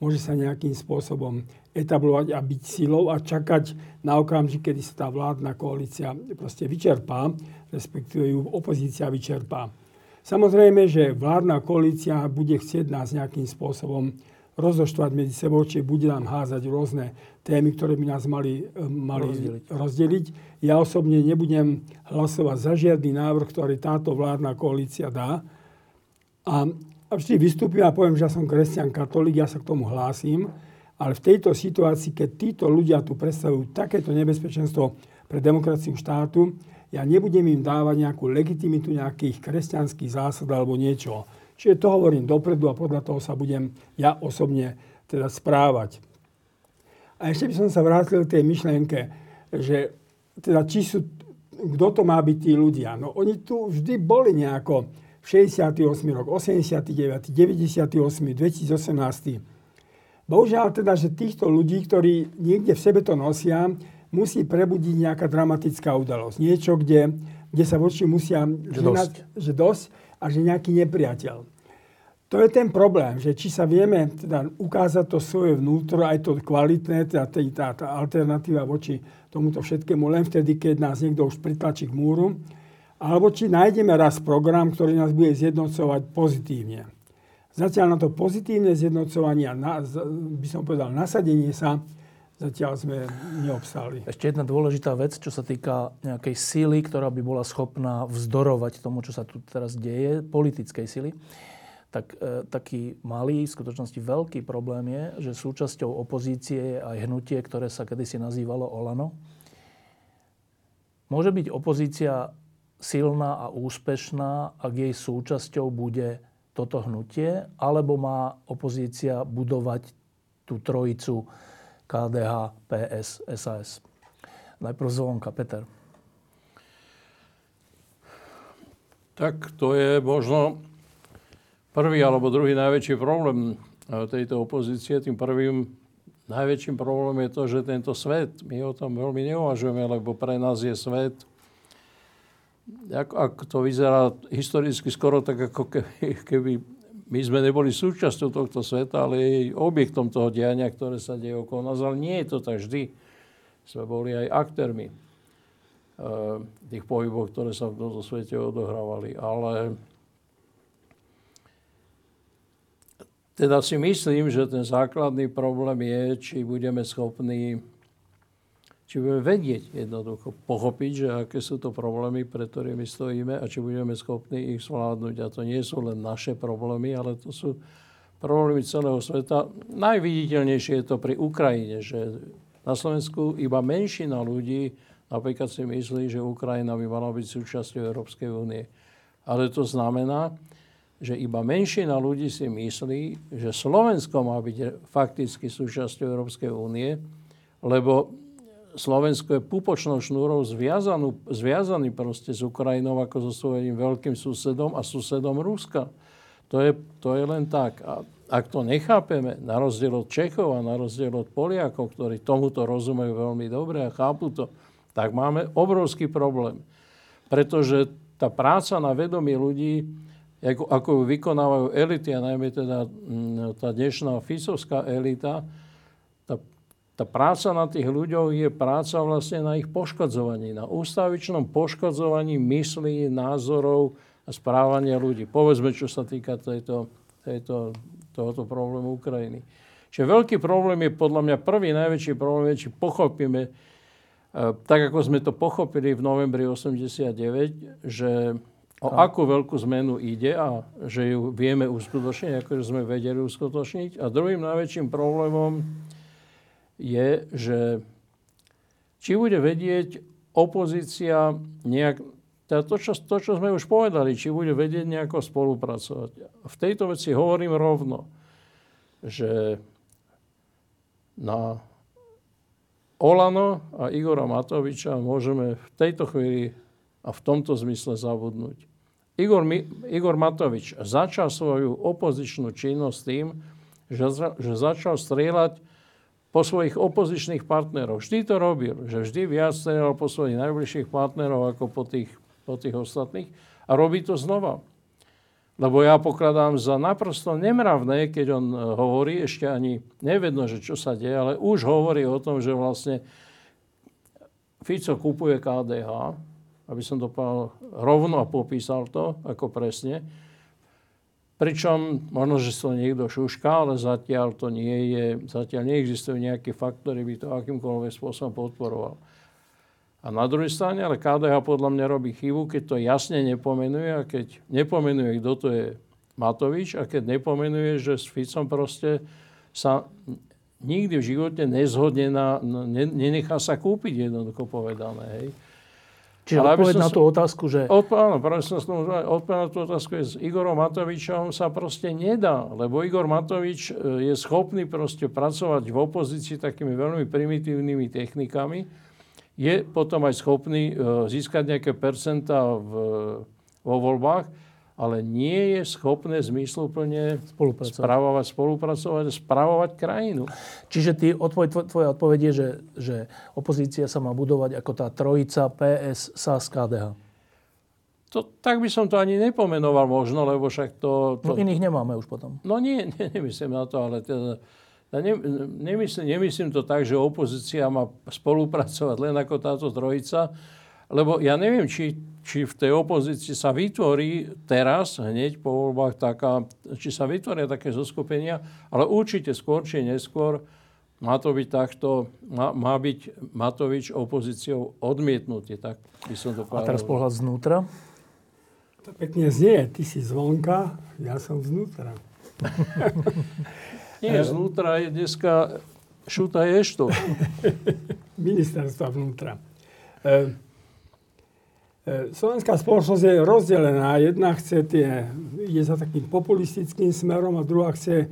môže sa nejakým spôsobom etablovať a byť silou a čakať na okamžik, kedy sa tá vládna koalícia proste vyčerpá, respektíve ju opozícia vyčerpá. Samozrejme, že vládna koalícia bude chcieť nás nejakým spôsobom rozoštvať medzi sebou, či bude nám házať rôzne témy, ktoré by nás mali, eh, mali rozdeliť. rozdeliť. Ja osobne nebudem hlasovať za žiadny návrh, ktorý táto vládna koalícia dá. A, a vždy vystúpim a poviem, že ja som kresťan katolík, ja sa k tomu hlásim. Ale v tejto situácii, keď títo ľudia tu predstavujú takéto nebezpečenstvo pre demokraciu štátu, ja nebudem im dávať nejakú legitimitu nejakých kresťanských zásad alebo niečo. Čiže to hovorím dopredu a podľa toho sa budem ja osobne teda správať. A ešte by som sa vrátil k tej myšlienke, že teda či sú, kto to má byť tí ľudia. No oni tu vždy boli nejako 68 rok, 89, 98, 2018. Bohužiaľ teda, že týchto ľudí, ktorí niekde v sebe to nosia, musí prebudiť nejaká dramatická udalosť. Niečo, kde, kde sa voči musia... Že dosť. Že dosť a že nejaký nepriateľ. To je ten problém, že či sa vieme teda ukázať to svoje vnútro, aj to kvalitné, teda tá, tá alternatíva voči tomuto všetkému len vtedy, keď nás niekto už pritlačí k múru, alebo či nájdeme raz program, ktorý nás bude zjednocovať pozitívne. Zatiaľ na to pozitívne zjednocovanie a na, by som povedal nasadenie sa, zatiaľ sme neobstáli. Ešte jedna dôležitá vec, čo sa týka nejakej síly, ktorá by bola schopná vzdorovať tomu, čo sa tu teraz deje, politickej sily. Tak e, taký malý, v skutočnosti veľký problém je, že súčasťou opozície je aj hnutie, ktoré sa kedysi nazývalo Olano. Môže byť opozícia silná a úspešná, ak jej súčasťou bude toto hnutie, alebo má opozícia budovať tú trojicu KDH, PS, SAS. Najprv zvonka, Peter. Tak to je možno prvý alebo druhý najväčší problém eh, tejto opozície. Tým prvým najväčším problémom je to, že tento svet, my o tom veľmi neuvažujeme, lebo pre nás je svet ako, ako to vyzerá historicky skoro tak, ako keby, keby my sme neboli súčasťou tohto sveta, ale jej objektom toho diania, ktoré sa deje okolo nás. Ale nie je to tak vždy. Sme boli aj aktérmi. tých pohybov, ktoré sa v tomto svete odohrávali. Ale teda si myslím, že ten základný problém je, či budeme schopní či budeme vedieť jednoducho pochopiť, že aké sú to problémy, pre ktorými stojíme a či budeme schopní ich zvládnuť. A to nie sú len naše problémy, ale to sú problémy celého sveta. Najviditeľnejšie je to pri Ukrajine, že na Slovensku iba menšina ľudí napríklad si myslí, že Ukrajina by mala byť súčasťou Európskej únie. Ale to znamená, že iba menšina ľudí si myslí, že Slovensko má byť fakticky súčasťou Európskej únie, lebo Slovensko je pupočnou šnúrou zviazanú, zviazaný proste s Ukrajinou ako so svojím veľkým susedom a susedom Ruska. To je, to je len tak. A ak to nechápeme, na rozdiel od Čechov a na rozdiel od Poliakov, ktorí tomuto rozumejú veľmi dobre a chápu to, tak máme obrovský problém. Pretože tá práca na vedomí ľudí, ako, ako ju vykonávajú elity, a najmä teda mm, tá dnešná fisovská elita, tá práca na tých ľuďoch je práca vlastne na ich poškodzovaní, na ústavičnom poškodzovaní myslí, názorov a správania ľudí. Povedzme, čo sa týka tejto, tejto, tohoto problému Ukrajiny. Čiže veľký problém je podľa mňa prvý najväčší problém je, či pochopíme, e, tak ako sme to pochopili v novembri 89, že o akú veľkú zmenu ide a že ju vieme uskutočniť, ako sme vedeli uskutočniť. A druhým najväčším problémom je, že či bude vedieť opozícia nejak, teda to čo, to, čo sme už povedali, či bude vedieť nejako spolupracovať. V tejto veci hovorím rovno, že na Olano a Igora Matoviča môžeme v tejto chvíli a v tomto zmysle zabudnúť. Igor, Igor Matovič začal svoju opozičnú činnosť tým, že, že začal strieľať po svojich opozičných partneroch. Vždy to robil, že vždy viac strieľal po svojich najbližších partnerov ako po tých, po tých ostatných. A robí to znova. Lebo ja pokladám za naprosto nemravné, keď on e, hovorí, ešte ani nevedno, že čo sa deje, ale už hovorí o tom, že vlastne Fico kupuje KDH, aby som to povedal rovno a popísal to, ako presne, Pričom možno, že to niekto šuška, ale zatiaľ to nie je, zatiaľ neexistujú nejaké faktory, by to akýmkoľvek spôsobom podporoval. A na druhej strane, ale KDH podľa mňa robí chybu, keď to jasne nepomenuje a keď nepomenuje, kto to je Matovič a keď nepomenuje, že s Ficom proste sa nikdy v živote nezhodne na, nenechá sa kúpiť, jednoducho povedané. Hej. Čiže Ale odpoveď na tú otázku, že... Áno, práve som odpoveď na tú otázku je s Igorom Matovičom sa proste nedá, lebo Igor Matovič e, je schopný proste pracovať v opozícii takými veľmi primitívnymi technikami. Je potom aj schopný e, získať nejaké percentá v, vo voľbách, ale nie je schopné zmysluplne spolupracovať, spravovať, spolupracovať spravovať krajinu. Čiže ty, odpoveď, tvoja odpoveď je, že, že opozícia sa má budovať ako tá trojica PS, SAS, KDH. To, tak by som to ani nepomenoval možno, lebo však to... to... No iných nemáme už potom. No nie, [laughs] nie nemyslím na to, ale teda, ja ne, nemyslím, nemyslím to tak, že opozícia má spolupracovať len ako táto trojica, lebo ja neviem, či, či v tej opozícii sa vytvorí teraz, hneď po voľbách, taká, či sa vytvoria také zoskupenia, ale určite skôr či neskôr má to byť takto, má, má byť Matovič opozíciou odmietnutý, tak by som to povedal. A teraz pohľad znútra? To pekne znie, ty si zvonka, ja som znútra. [laughs] Nie, znútra je dneska šuta ešto. [laughs] Ministerstva vnútra. E, slovenská spoločnosť je rozdelená. Jedna chce tie, ide za takým populistickým smerom a druhá chce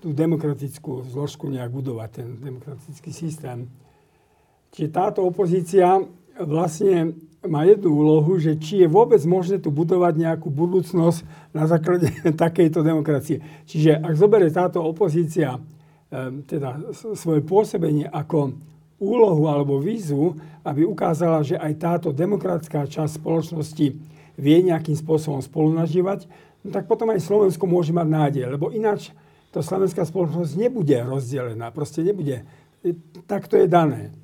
tú demokratickú zložku nejak budovať, ten demokratický systém. Čiže táto opozícia vlastne má jednu úlohu, že či je vôbec možné tu budovať nejakú budúcnosť na základe [laughs] takejto demokracie. Čiže ak zoberie táto opozícia e, teda svoje pôsobenie ako úlohu alebo výzvu, aby ukázala, že aj táto demokratická časť spoločnosti vie nejakým spôsobom spolunažívať, no tak potom aj Slovensko môže mať nádej, lebo ináč to slovenská spoločnosť nebude rozdelená, proste nebude. Tak to je dané.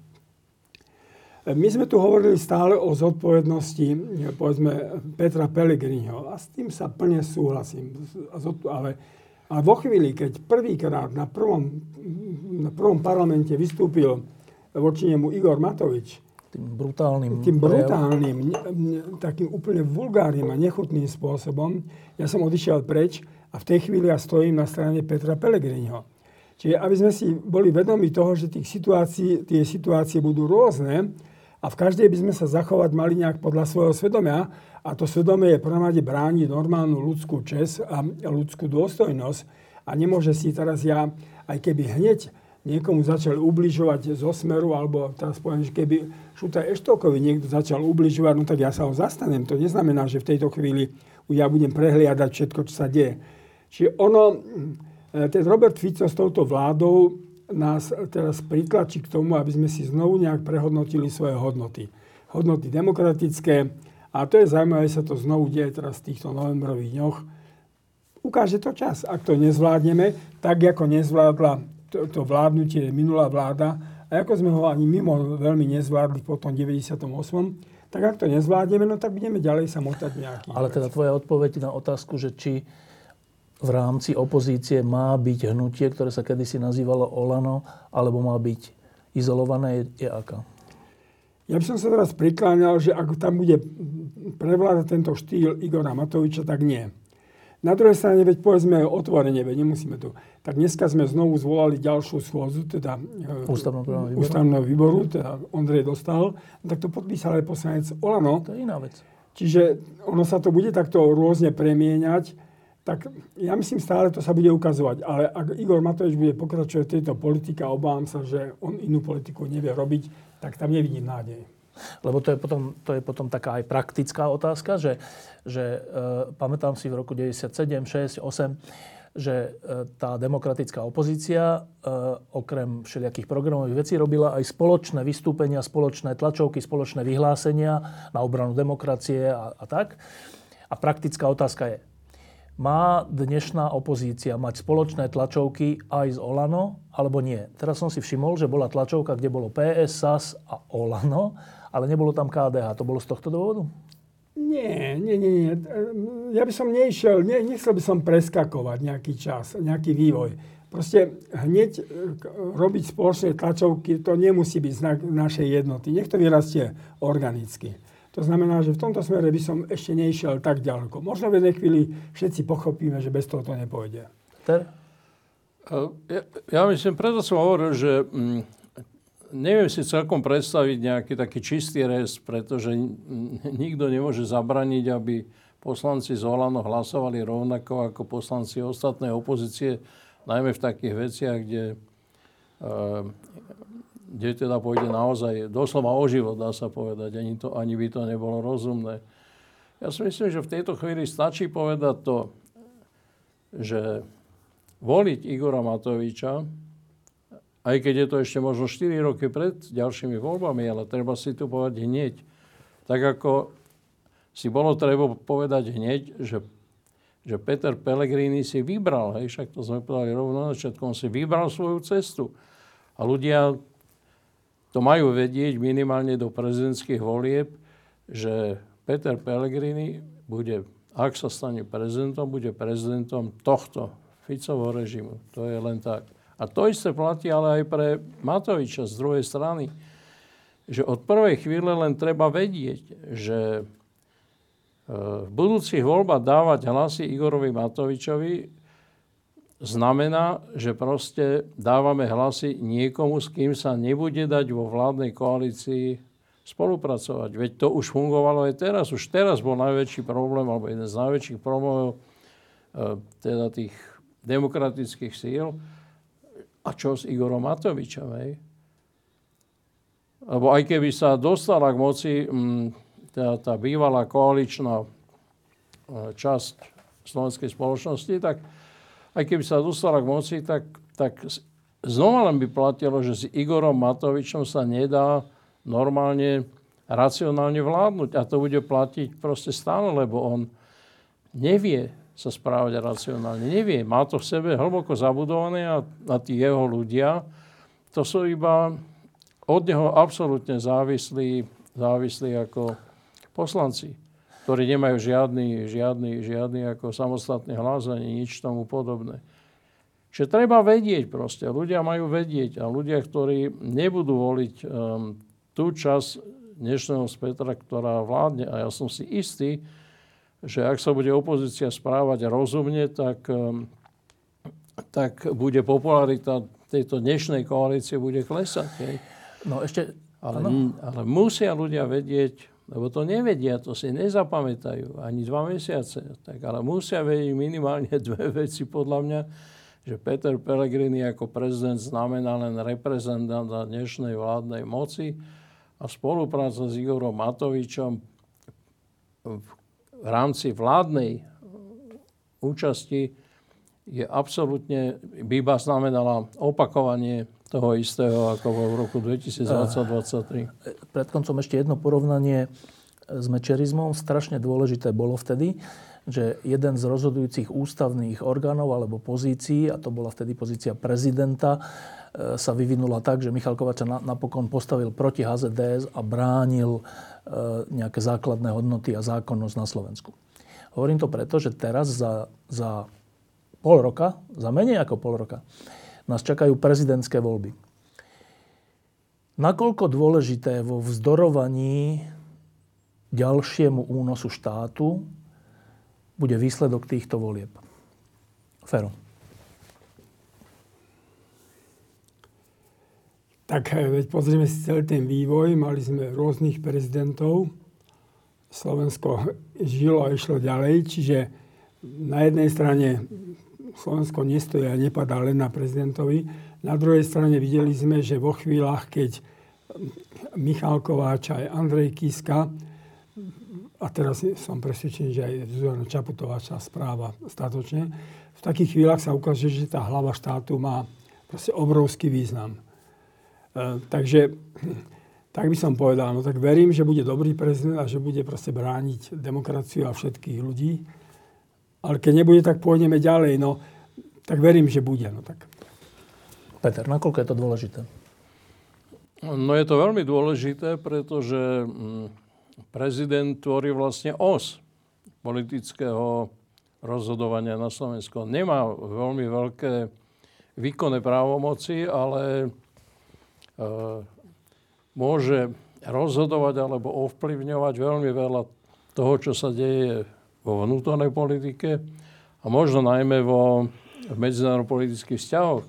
My sme tu hovorili stále o zodpovednosti, povedzme, Petra Pellegriniho a s tým sa plne súhlasím. Ale, ale vo chvíli, keď prvýkrát na prvom, na prvom parlamente vystúpil voči nemu Igor Matovič, tým brutálnym, tým brutálnym, takým úplne vulgárnym a nechutným spôsobom, ja som odišiel preč a v tej chvíli ja stojím na strane Petra Pellegriniho. Čiže aby sme si boli vedomi toho, že tých situácií, tie situácie budú rôzne, a v každej by sme sa zachovať mali nejak podľa svojho svedomia a to svedomie je prvom rade brániť normálnu ľudskú čest a ľudskú dôstojnosť. A nemôže si teraz ja, aj keby hneď niekomu začal ubližovať zo smeru, alebo teraz poviem, že keby Šutaj Eštokovi niekto začal ubližovať, no tak ja sa ho zastanem. To neznamená, že v tejto chvíli ja budem prehliadať všetko, čo sa deje. Čiže ono, e, ten Robert Fico s touto vládou nás teraz pritlačí k tomu, aby sme si znovu nejak prehodnotili svoje hodnoty. Hodnoty demokratické. A to je zaujímavé, že sa to znovu deje teraz v týchto novembrových dňoch. Ukáže to čas. Ak to nezvládneme, tak ako nezvládla to, to vládnutie minulá vláda, a ako sme ho ani mimo veľmi nezvládli po tom 98., tak ak to nezvládneme, no tak budeme ďalej sa motať nejaký. Ale teda tvoja odpoveď na otázku, že či v rámci opozície má byť hnutie, ktoré sa kedysi nazývalo Olano, alebo má byť izolované, je, je aká? Ja by som sa teraz prikláňal, že ak tam bude prevládať tento štýl Igora Matoviča, tak nie. Na druhej strane, veď povedzme otvorene, veď nemusíme to. Tak dneska sme znovu zvolali ďalšiu schôzu, teda e, ústavného výboru, ústavného výboru teda Ondrej dostal, tak to podpísal aj poslanec Olano. To je iná vec. Čiže ono sa to bude takto rôzne premieňať tak ja myslím stále to sa bude ukazovať. Ale ak Igor Matovič bude pokračovať v tejto politike a obávam sa, že on inú politiku nevie robiť, tak tam nevidím nádej. Lebo to je potom, to je potom taká aj praktická otázka, že, že e, pamätám si v roku 97, 6, 8, že e, tá demokratická opozícia e, okrem všelijakých programových vecí robila aj spoločné vystúpenia, spoločné tlačovky, spoločné vyhlásenia na obranu demokracie a, a tak. A praktická otázka je, má dnešná opozícia mať spoločné tlačovky aj z Olano, alebo nie? Teraz som si všimol, že bola tlačovka, kde bolo PS, SAS a Olano, ale nebolo tam KDH. To bolo z tohto dôvodu? Nie, nie, nie, nie. Ja by som neišiel, nie, nechcel by som preskakovať nejaký čas, nejaký vývoj. Proste hneď e, robiť spoločné tlačovky, to nemusí byť znak našej jednoty. Nech to vyrastie organicky. To znamená, že v tomto smere by som ešte neišiel tak ďaleko. Možno v jednej chvíli všetci pochopíme, že bez toho to nepôjde. Ter? Ja, ja myslím, preto som hovoril, že mm, neviem si celkom predstaviť nejaký taký čistý res, pretože nikto nemôže zabraniť, aby poslanci z Olano hlasovali rovnako ako poslanci ostatnej opozície, najmä v takých veciach, kde kde teda pôjde naozaj doslova o život, dá sa povedať. Ani, to, ani by to nebolo rozumné. Ja si myslím, že v tejto chvíli stačí povedať to, že voliť Igora Matoviča, aj keď je to ešte možno 4 roky pred ďalšími voľbami, ale treba si tu povedať hneď. Tak ako si bolo treba povedať hneď, že, že Peter Pellegrini si vybral, hej, však to sme povedali rovno na začiatku, on si vybral svoju cestu. A ľudia to majú vedieť minimálne do prezidentských volieb, že Peter Pellegrini bude, ak sa stane prezidentom, bude prezidentom tohto Ficovho režimu. To je len tak. A to isté platí ale aj pre Matoviča z druhej strany, že od prvej chvíle len treba vedieť, že e, v budúcich voľbách dávať hlasy Igorovi Matovičovi znamená, že proste dávame hlasy niekomu, s kým sa nebude dať vo vládnej koalícii spolupracovať. Veď to už fungovalo aj teraz. Už teraz bol najväčší problém, alebo jeden z najväčších problémov e, teda tých demokratických síl. A čo s Igorom Matovičom, hej? Lebo aj keby sa dostala k moci m, teda tá bývalá koaličná e, časť slovenskej spoločnosti, tak aj keby sa dostala k moci, tak, tak znova len by platilo, že s Igorom Matovičom sa nedá normálne racionálne vládnuť. A to bude platiť proste stále, lebo on nevie sa správať racionálne. Nevie. Má to v sebe hlboko zabudované a, a tí jeho ľudia, to sú iba od neho absolútne závislí, závislí ako poslanci, ktorí nemajú žiadny, žiadny, žiadny ako samostatný hlas ani nič tomu podobné. Čiže treba vedieť proste, ľudia majú vedieť a ľudia, ktorí nebudú voliť um, tú časť dnešného spektra, ktorá vládne, a ja som si istý, že ak sa bude opozícia správať rozumne, tak, um, tak bude popularita tejto dnešnej koalície bude klesať. Hej. No ešte... Ale, ale musia ľudia vedieť, lebo to nevedia, to si nezapamätajú ani dva mesiace. Tak, ale musia vedieť minimálne [laughs] dve veci podľa mňa, že Peter Pellegrini ako prezident znamená len reprezentant dnešnej vládnej moci a spolupráca s Igorom Matovičom v rámci vládnej účasti je absolútne, by iba znamenala opakovanie toho istého, ako v roku 2020-2023. Pred koncom ešte jedno porovnanie s mečerizmom. Strašne dôležité bolo vtedy, že jeden z rozhodujúcich ústavných orgánov alebo pozícií, a to bola vtedy pozícia prezidenta, e, sa vyvinula tak, že Michal Kovač sa napokon postavil proti HZDS a bránil nejaké základné hodnoty a zákonnosť na Slovensku. Hovorím to preto, že teraz za, za pol roka, za menej ako pol roka, nás čakajú prezidentské voľby. Nakoľko dôležité vo vzdorovaní ďalšiemu únosu štátu bude výsledok týchto volieb? Fero. Tak eh, veď pozrieme si celý ten vývoj. Mali sme rôznych prezidentov. Slovensko žilo a išlo ďalej. Čiže na jednej strane Slovensko nestojí a nepadá len na prezidentovi. Na druhej strane videli sme, že vo chvíľach, keď Michal Kováč aj Andrej Kiska, a teraz som presvedčený, že aj Zuzana Čaputová sa správa statočne, v takých chvíľach sa ukáže, že tá hlava štátu má proste obrovský význam. E, takže tak by som povedal, no tak verím, že bude dobrý prezident a že bude proste brániť demokraciu a všetkých ľudí ale keď nebude, tak pôjdeme ďalej. No, tak verím, že bude. No, tak. Peter, nakoľko je to dôležité? No je to veľmi dôležité, pretože mm, prezident tvorí vlastne os politického rozhodovania na Slovensku. Nemá veľmi veľké výkonné právomoci, ale e, môže rozhodovať alebo ovplyvňovať veľmi veľa toho, čo sa deje vo vnútornej politike a možno najmä vo medzinárodno-politických vzťahoch.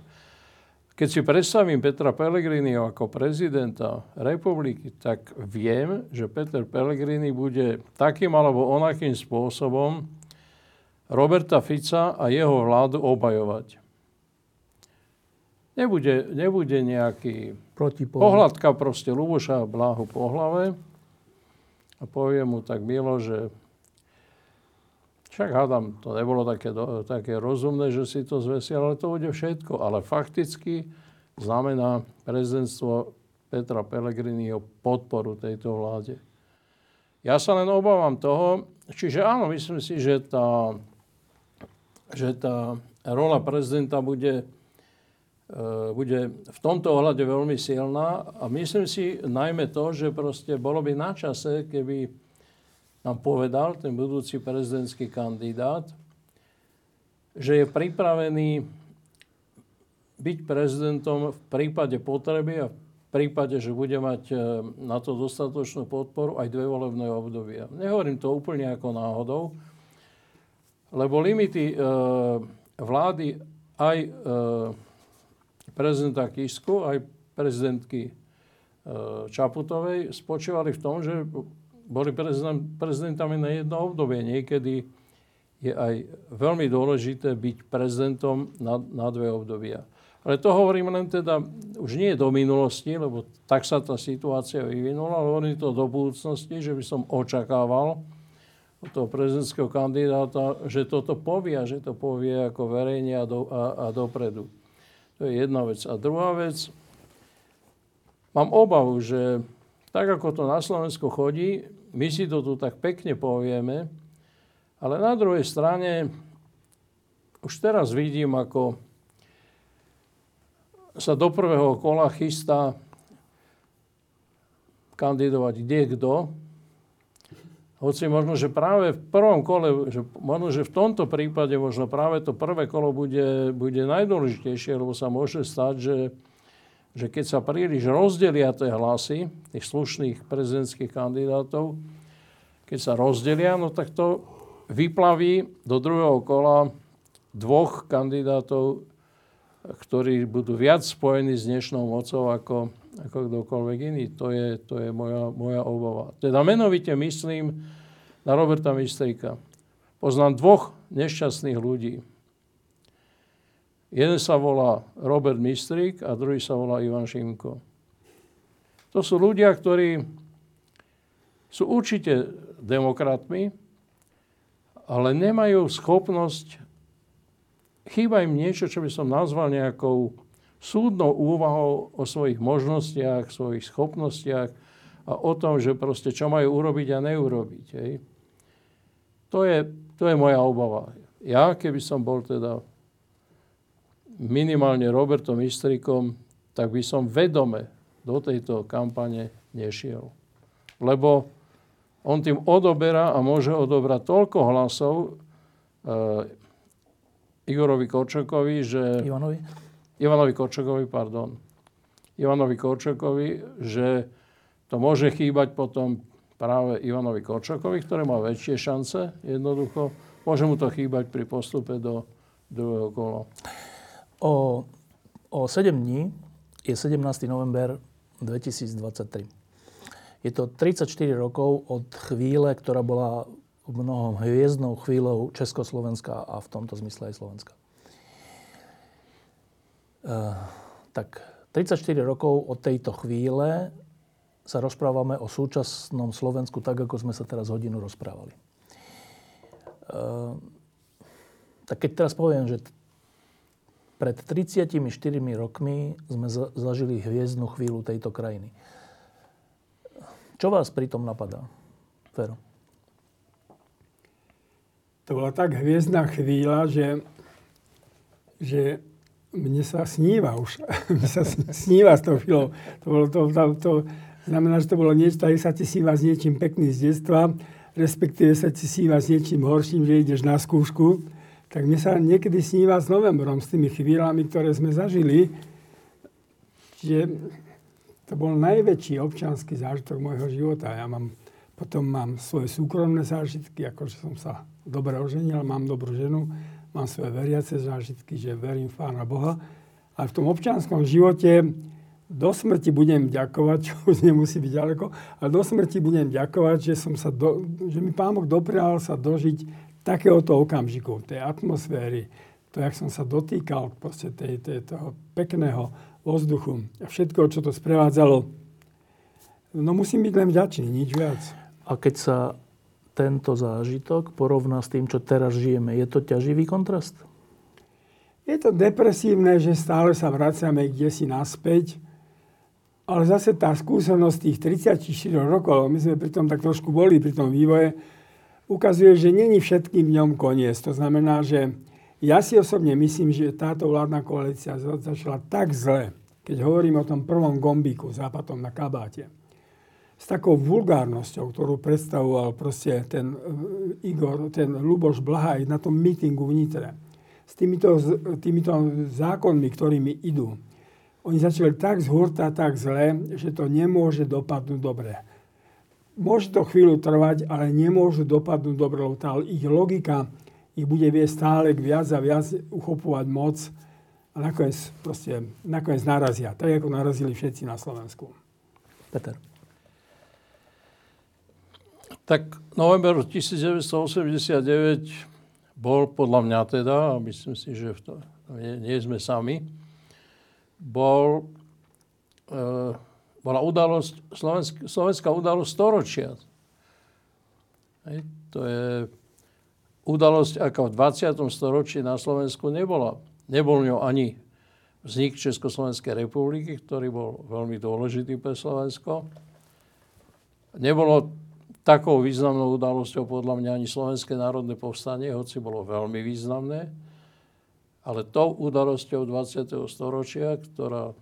Keď si predstavím Petra Pellegrini ako prezidenta republiky, tak viem, že Peter Pellegrini bude takým alebo onakým spôsobom Roberta Fica a jeho vládu obajovať. Nebude, nebude nejaký pohľadka proste Luboša Bláhu po hlave a povie mu tak milo, že však hádam, to nebolo také, také rozumné, že si to zvesil, ale to bude všetko. Ale fakticky znamená prezidentstvo Petra Pellegriniho podporu tejto vláde. Ja sa len obávam toho, čiže áno, myslím si, že tá, že tá rola prezidenta bude, e, bude v tomto ohľade veľmi silná a myslím si najmä to, že proste bolo by na čase, keby nám povedal ten budúci prezidentský kandidát, že je pripravený byť prezidentom v prípade potreby a v prípade, že bude mať e, na to dostatočnú podporu aj dve volebné obdobia. Nehovorím to úplne ako náhodou, lebo limity e, vlády aj e, prezidenta Kisku, aj prezidentky e, Čaputovej spočívali v tom, že boli prezident, prezidentami na jedno obdobie. Niekedy je aj veľmi dôležité byť prezidentom na, na dve obdobia. Ale to hovorím len teda, už nie do minulosti, lebo tak sa tá situácia vyvinula, ale hovorím to do budúcnosti, že by som očakával od toho prezidentského kandidáta, že toto povie a že to povie ako verejne a, do, a, a dopredu. To je jedna vec. A druhá vec, mám obavu, že tak ako to na Slovensku chodí, my si to tu tak pekne povieme, ale na druhej strane už teraz vidím, ako sa do prvého kola chystá kandidovať kde kto. Hoci možno, že práve v prvom kole, že možno, že v tomto prípade možno práve to prvé kolo bude, bude najdôležitejšie, lebo sa môže stať, že, že keď sa príliš rozdelia tie hlasy tých slušných prezidentských kandidátov, keď sa rozdelia, no tak to vyplaví do druhého kola dvoch kandidátov, ktorí budú viac spojení s dnešnou mocou ako, ako kdokoľvek iný. To je, to je moja, moja obava. Teda menovite myslím na Roberta Mistrika. Poznám dvoch nešťastných ľudí. Jeden sa volá Robert Mistrik a druhý sa volá Ivan Šimko. To sú ľudia, ktorí sú určite demokratmi, ale nemajú schopnosť, chýba im niečo, čo by som nazval nejakou súdnou úvahou o svojich možnostiach, svojich schopnostiach a o tom, že proste čo majú urobiť a neurobiť. Hej. To, je, to je moja obava. Ja, keby som bol teda minimálne Robertom Istrikom, tak by som vedome do tejto kampane nešiel. Lebo on tým odoberá a môže odobrať toľko hlasov uh, Igorovi Korčokovi, že... Ivanovi? Ivanovi Korčokovi, pardon. Ivanovi Korčokovi, že to môže chýbať potom práve Ivanovi Korčokovi, ktorý má väčšie šance jednoducho. Môže mu to chýbať pri postupe do druhého kola. O, o 7 dní je 17. november 2023. Je to 34 rokov od chvíle, ktorá bola v mnohom hviezdnou chvíľou Československa a v tomto zmysle aj Slovenska. E, tak 34 rokov od tejto chvíle sa rozprávame o súčasnom Slovensku tak, ako sme sa teraz hodinu rozprávali. E, tak keď teraz poviem, že pred 34 rokmi sme zažili hviezdnu chvíľu tejto krajiny. Čo vás pri tom napadá, Fero? To bola tak hviezdna chvíľa, že, že mne sa sníva už. [laughs] mne sa sníva s tou chvíľou. To, bolo, to, to, to znamená, že to bolo niečo, tak sa ti sníva s niečím pekným z detstva, respektíve sa ti sníva s niečím horším, že ideš na skúšku tak mne sa niekedy sníva s novembrom, s tými chvíľami, ktoré sme zažili, že to bol najväčší občanský zážitok môjho života. Ja mám, potom mám svoje súkromné zážitky, ako že som sa dobre oženil, mám dobrú ženu, mám svoje veriace zážitky, že verím v Pána Boha. A v tom občanskom živote do smrti budem ďakovať, [laughs] čo už nemusí byť ďaleko, ale do smrti budem ďakovať, že, som sa do, že mi Pán Boh doprial sa dožiť takéhoto okamžiku, tej atmosféry, to, jak som sa dotýkal proste tej, tej, toho pekného vzduchu a všetko, čo to sprevádzalo, no musím byť len vďačný, nič viac. A keď sa tento zážitok porovná s tým, čo teraz žijeme, je to ťaživý kontrast? Je to depresívne, že stále sa vraciame kde si naspäť, ale zase tá skúsenosť tých 34 rokov, my sme pri tom tak trošku boli, pri tom vývoje, ukazuje, že není všetkým dňom koniec. To znamená, že ja si osobne myslím, že táto vládna koalícia začala tak zle, keď hovorím o tom prvom gombíku západom na kabáte, s takou vulgárnosťou, ktorú predstavoval proste ten eh, Igor, ten Luboš Blahaj na tom mítingu v Nitre, s týmito, týmito zákonmi, ktorými idú. Oni začali tak zhurta, tak zle, že to nemôže dopadnúť dobre môže to chvíľu trvať, ale nemôžu dopadnúť dobre, lebo tá ich logika ich bude viesť stále k viac a viac uchopovať moc a nakoniec, proste, nakoniec narazia, tak ako narazili všetci na Slovensku. Peter. Tak november 1989 bol podľa mňa teda, a myslím si, že v to, nie, nie sme sami, bol e, bola udalosť, slovenská, slovenská udalosť storočia. Hej, to je udalosť, ako v 20. storočí na Slovensku nebola. Nebol ňou ani vznik Československej republiky, ktorý bol veľmi dôležitý pre Slovensko. Nebolo takou významnou udalosťou podľa mňa ani Slovenské národné povstanie, hoci bolo veľmi významné. Ale tou udalosťou 20. storočia, ktorá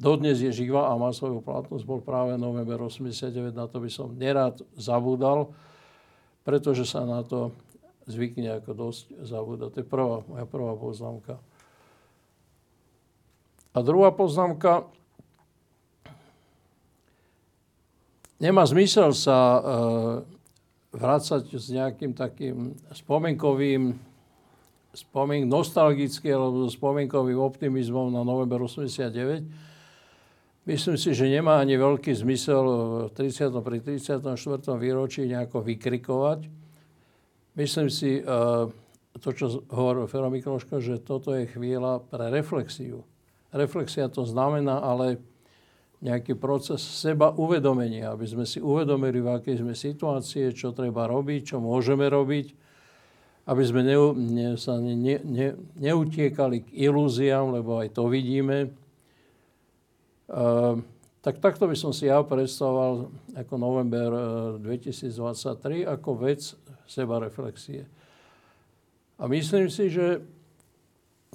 dodnes je živá a má svoju platnosť, bol práve november 89. Na to by som nerád zabúdal, pretože sa na to zvykne ako dosť zabúdať. To je prvá, moja prvá poznámka. A druhá poznámka, nemá zmysel sa e, vrácať s nejakým takým spomienkovým, spomien, nostalgickým alebo spomienkovým optimizmom na november 89. Myslím si, že nemá ani veľký zmysel v 30. pri 34. výročí nejako vykrikovať. Myslím si, e, to, čo hovoril Fero Mikloško, že toto je chvíľa pre reflexiu. Reflexia to znamená ale nejaký proces seba uvedomenia, aby sme si uvedomili, v akej sme situácie, čo treba robiť, čo môžeme robiť, aby sme ne, ne, sa ne, ne, neutiekali k ilúziám, lebo aj to vidíme. Uh, tak takto by som si ja predstavoval ako november 2023 ako vec seba reflexie. A myslím si, že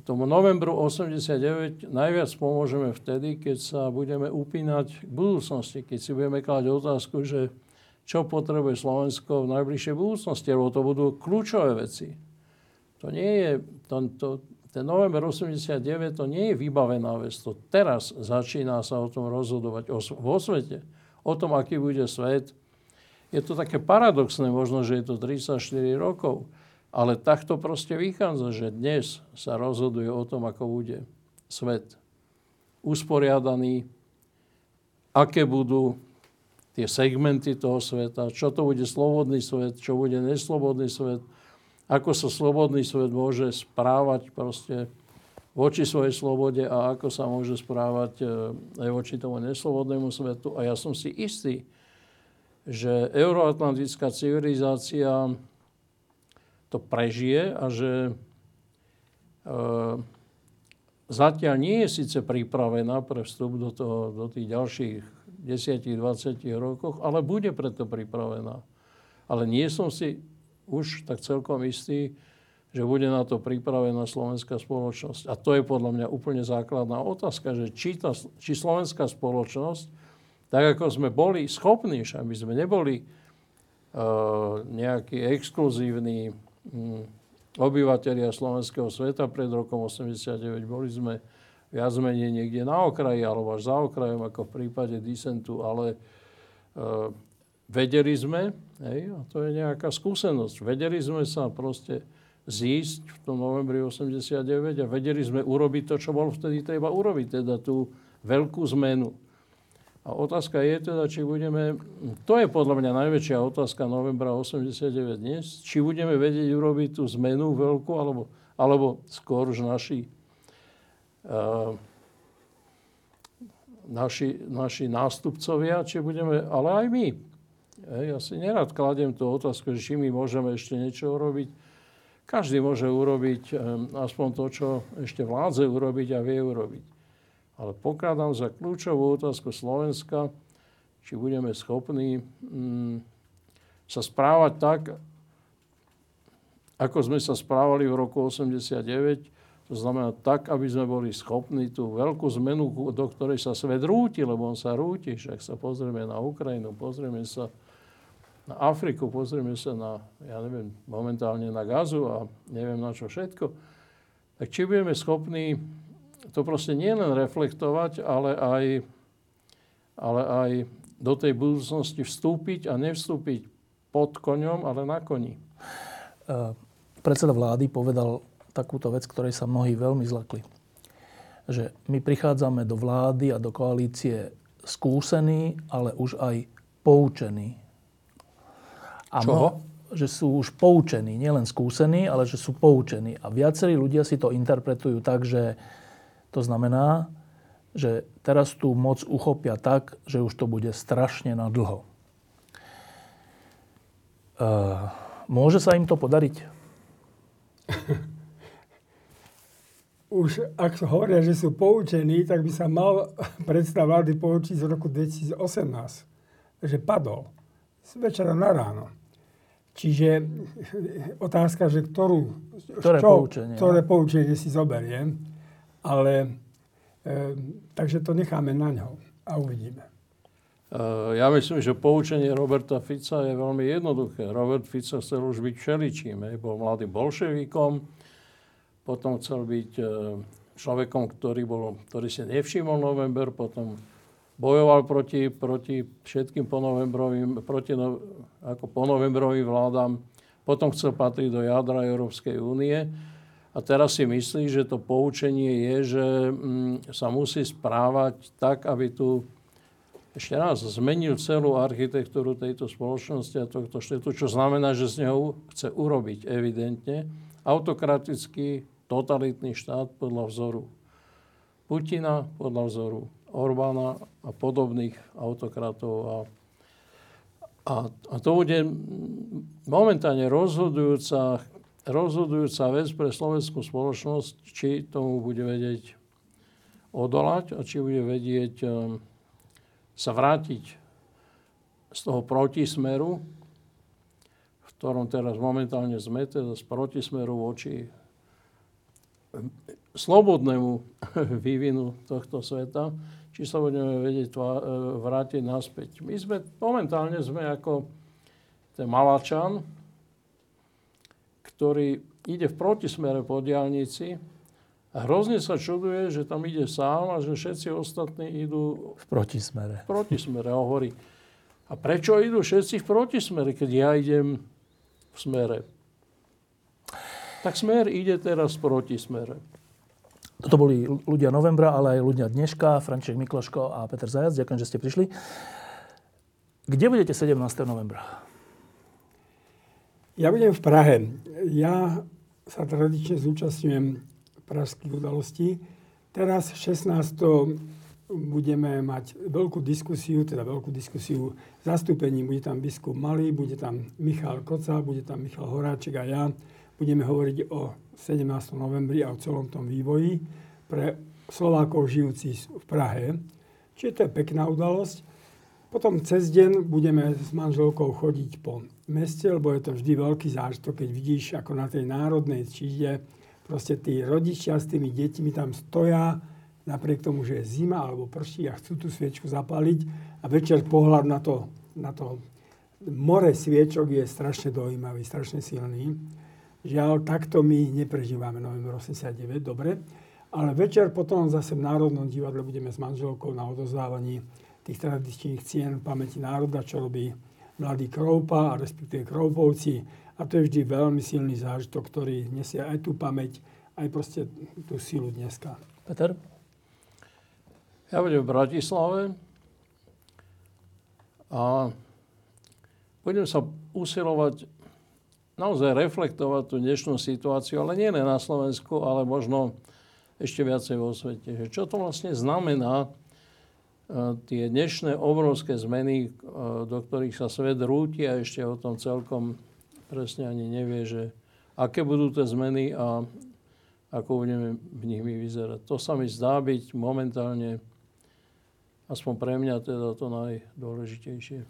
tomu novembru 89 najviac pomôžeme vtedy, keď sa budeme upínať k budúcnosti, keď si budeme klať otázku, že čo potrebuje Slovensko v najbližšej budúcnosti, lebo to budú kľúčové veci. To nie je, to, to, ten november 89 to nie je vybavená vec, to teraz začína sa o tom rozhodovať vo svete, o tom, aký bude svet. Je to také paradoxné možno, že je to 34 rokov, ale takto proste vychádza, že dnes sa rozhoduje o tom, ako bude svet usporiadaný, aké budú tie segmenty toho sveta, čo to bude slobodný svet, čo bude neslobodný svet, ako sa slobodný svet môže správať proste voči svojej slobode a ako sa môže správať e, aj voči tomu neslobodnému svetu. A ja som si istý, že euroatlantická civilizácia to prežije a že e, zatiaľ nie je síce pripravená pre vstup do, toho, do tých ďalších 10-20 rokoch, ale bude preto pripravená. Ale nie som si už tak celkom istý, že bude na to pripravená slovenská spoločnosť. A to je podľa mňa úplne základná otázka, že či, tá, či slovenská spoločnosť, tak ako sme boli schopní, aby sme neboli uh, nejaký exkluzívny Mm, obyvateľia slovenského sveta pred rokom 89. Boli sme viac menej niekde na okraji alebo až za okrajom, ako v prípade disentu, ale e, vedeli sme, hej, a to je nejaká skúsenosť, vedeli sme sa proste zísť v tom novembri 89 a vedeli sme urobiť to, čo bolo vtedy treba urobiť, teda tú veľkú zmenu. A otázka je teda, či budeme, to je podľa mňa najväčšia otázka novembra 89 dnes, či budeme vedieť urobiť tú zmenu veľkú, alebo, alebo skôr už naši, uh, naši, naši nástupcovia, či budeme, ale aj my. Ja si nerad kladiem tú otázku, že či my môžeme ešte niečo urobiť. Každý môže urobiť um, aspoň to, čo ešte vládze urobiť a vie urobiť. Ale pokladám za kľúčovú otázku Slovenska, či budeme schopní mm, sa správať tak, ako sme sa správali v roku 89, to znamená tak, aby sme boli schopní tú veľkú zmenu, do ktorej sa svet rúti, lebo on sa rúti. Však sa pozrieme na Ukrajinu, pozrieme sa na Afriku, pozrieme sa na, ja neviem, momentálne na Gazu a neviem na čo všetko. Tak či budeme schopní to proste nie len reflektovať, ale aj, ale aj do tej budúcnosti vstúpiť a nevstúpiť pod koňom, ale na koni. Uh, predseda vlády povedal takúto vec, ktorej sa mnohí veľmi zlakli. Že my prichádzame do vlády a do koalície skúsení, ale už aj poučení. A Čoho? že sú už poučení, nielen skúsení, ale že sú poučení. A viacerí ľudia si to interpretujú tak, že to znamená, že teraz tú moc uchopia tak, že už to bude strašne na dlho. Uh, môže sa im to podariť? [laughs] Už ak hovoria, že sú poučení, tak by sa mal predstav vlády poučiť z roku 2018. Že padol. Z večera na ráno. Čiže otázka, že ktorú, ktoré čo, poučenie, ktoré poučenie si zoberiem ale takže to necháme na ňo a uvidíme. E, ja myslím, že poučenie Roberta Fica je veľmi jednoduché. Robert Fico chcel už byť všeličím. Bol mladým bolševikom, potom chcel byť e, človekom, ktorý, bol, ktorý si nevšimol november, potom bojoval proti, proti všetkým ponovembrovým, proti no, ako ponovembrovým vládam, potom chcel patriť do jadra Európskej únie. A teraz si myslí, že to poučenie je, že mm, sa musí správať tak, aby tu ešte raz zmenil celú architektúru tejto spoločnosti a tohto štátu, čo znamená, že z neho chce urobiť evidentne autokratický, totalitný štát podľa vzoru Putina, podľa vzoru Orbána a podobných autokratov. A, a, a to bude momentálne rozhodujúca, rozhodujúca vec pre slovenskú spoločnosť, či tomu bude vedieť odolať a či bude vedieť um, sa vrátiť z toho protismeru, v ktorom teraz momentálne sme, teda z protismeru voči slobodnému [laughs] vývinu tohto sveta, či sa budeme vedieť e, vrátiť naspäť. My sme, momentálne sme ako ten Malačan, ktorý ide v protismere po diálnici a hrozne sa čuduje, že tam ide sám a že všetci ostatní idú v protismere. V protismere a hovorí. A prečo idú všetci v protismere, keď ja idem v smere? Tak smer ide teraz v protismere. Toto boli ľudia novembra, ale aj ľudia dneška, František Mikloško a Peter Zajac. Ďakujem, že ste prišli. Kde budete 17. novembra? Ja budem v Prahe. Ja sa tradične zúčastňujem pražských udalostí. Teraz 16. budeme mať veľkú diskusiu, teda veľkú diskusiu zastúpení. Bude tam biskup Malý, bude tam Michal Koca, bude tam Michal Horáček a ja. Budeme hovoriť o 17. novembri a o celom tom vývoji pre Slovákov žijúcich v Prahe. Čiže to je pekná udalosť. Potom cez deň budeme s manželkou chodiť po meste, lebo je to vždy veľký zážitok, keď vidíš, ako na tej národnej číde proste tí rodičia s tými deťmi tam stoja, napriek tomu, že je zima alebo prší a chcú tú sviečku zapaliť a večer pohľad na to, na to more sviečok je strašne dojímavý, strašne silný. Žiaľ, takto my neprežívame november 89, dobre. Ale večer potom zase v Národnom divadle budeme s manželkou na odozdávaní tých tradičných cien pamäti národa, čo robí mladý Kroupa, a respektíve Kroupovci. A to je vždy veľmi silný zážitok, ktorý nesie aj tú pamäť, aj proste tú silu dneska. Peter? Ja budem v Bratislave a budem sa usilovať naozaj reflektovať tú dnešnú situáciu, ale nie len na Slovensku, ale možno ešte viacej vo svete. Že čo to vlastne znamená e, tie dnešné obrovské zmeny, e, do ktorých sa svet rúti a ešte o tom celkom presne ani nevie, že aké budú tie zmeny a ako budeme v nich vyzerať. To sa mi zdá byť momentálne, aspoň pre mňa, teda to najdôležitejšie.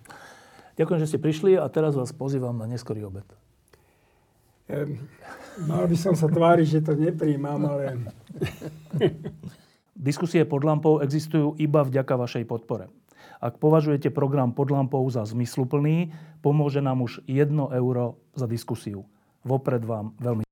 Ďakujem, že ste prišli a teraz vás pozývam na neskorý obed. Mal by som sa tváriť, že to nepríjmam, ale... [laughs] Diskusie pod lampou existujú iba vďaka vašej podpore. Ak považujete program pod lampou za zmysluplný, pomôže nám už 1 euro za diskusiu. Vopred vám veľmi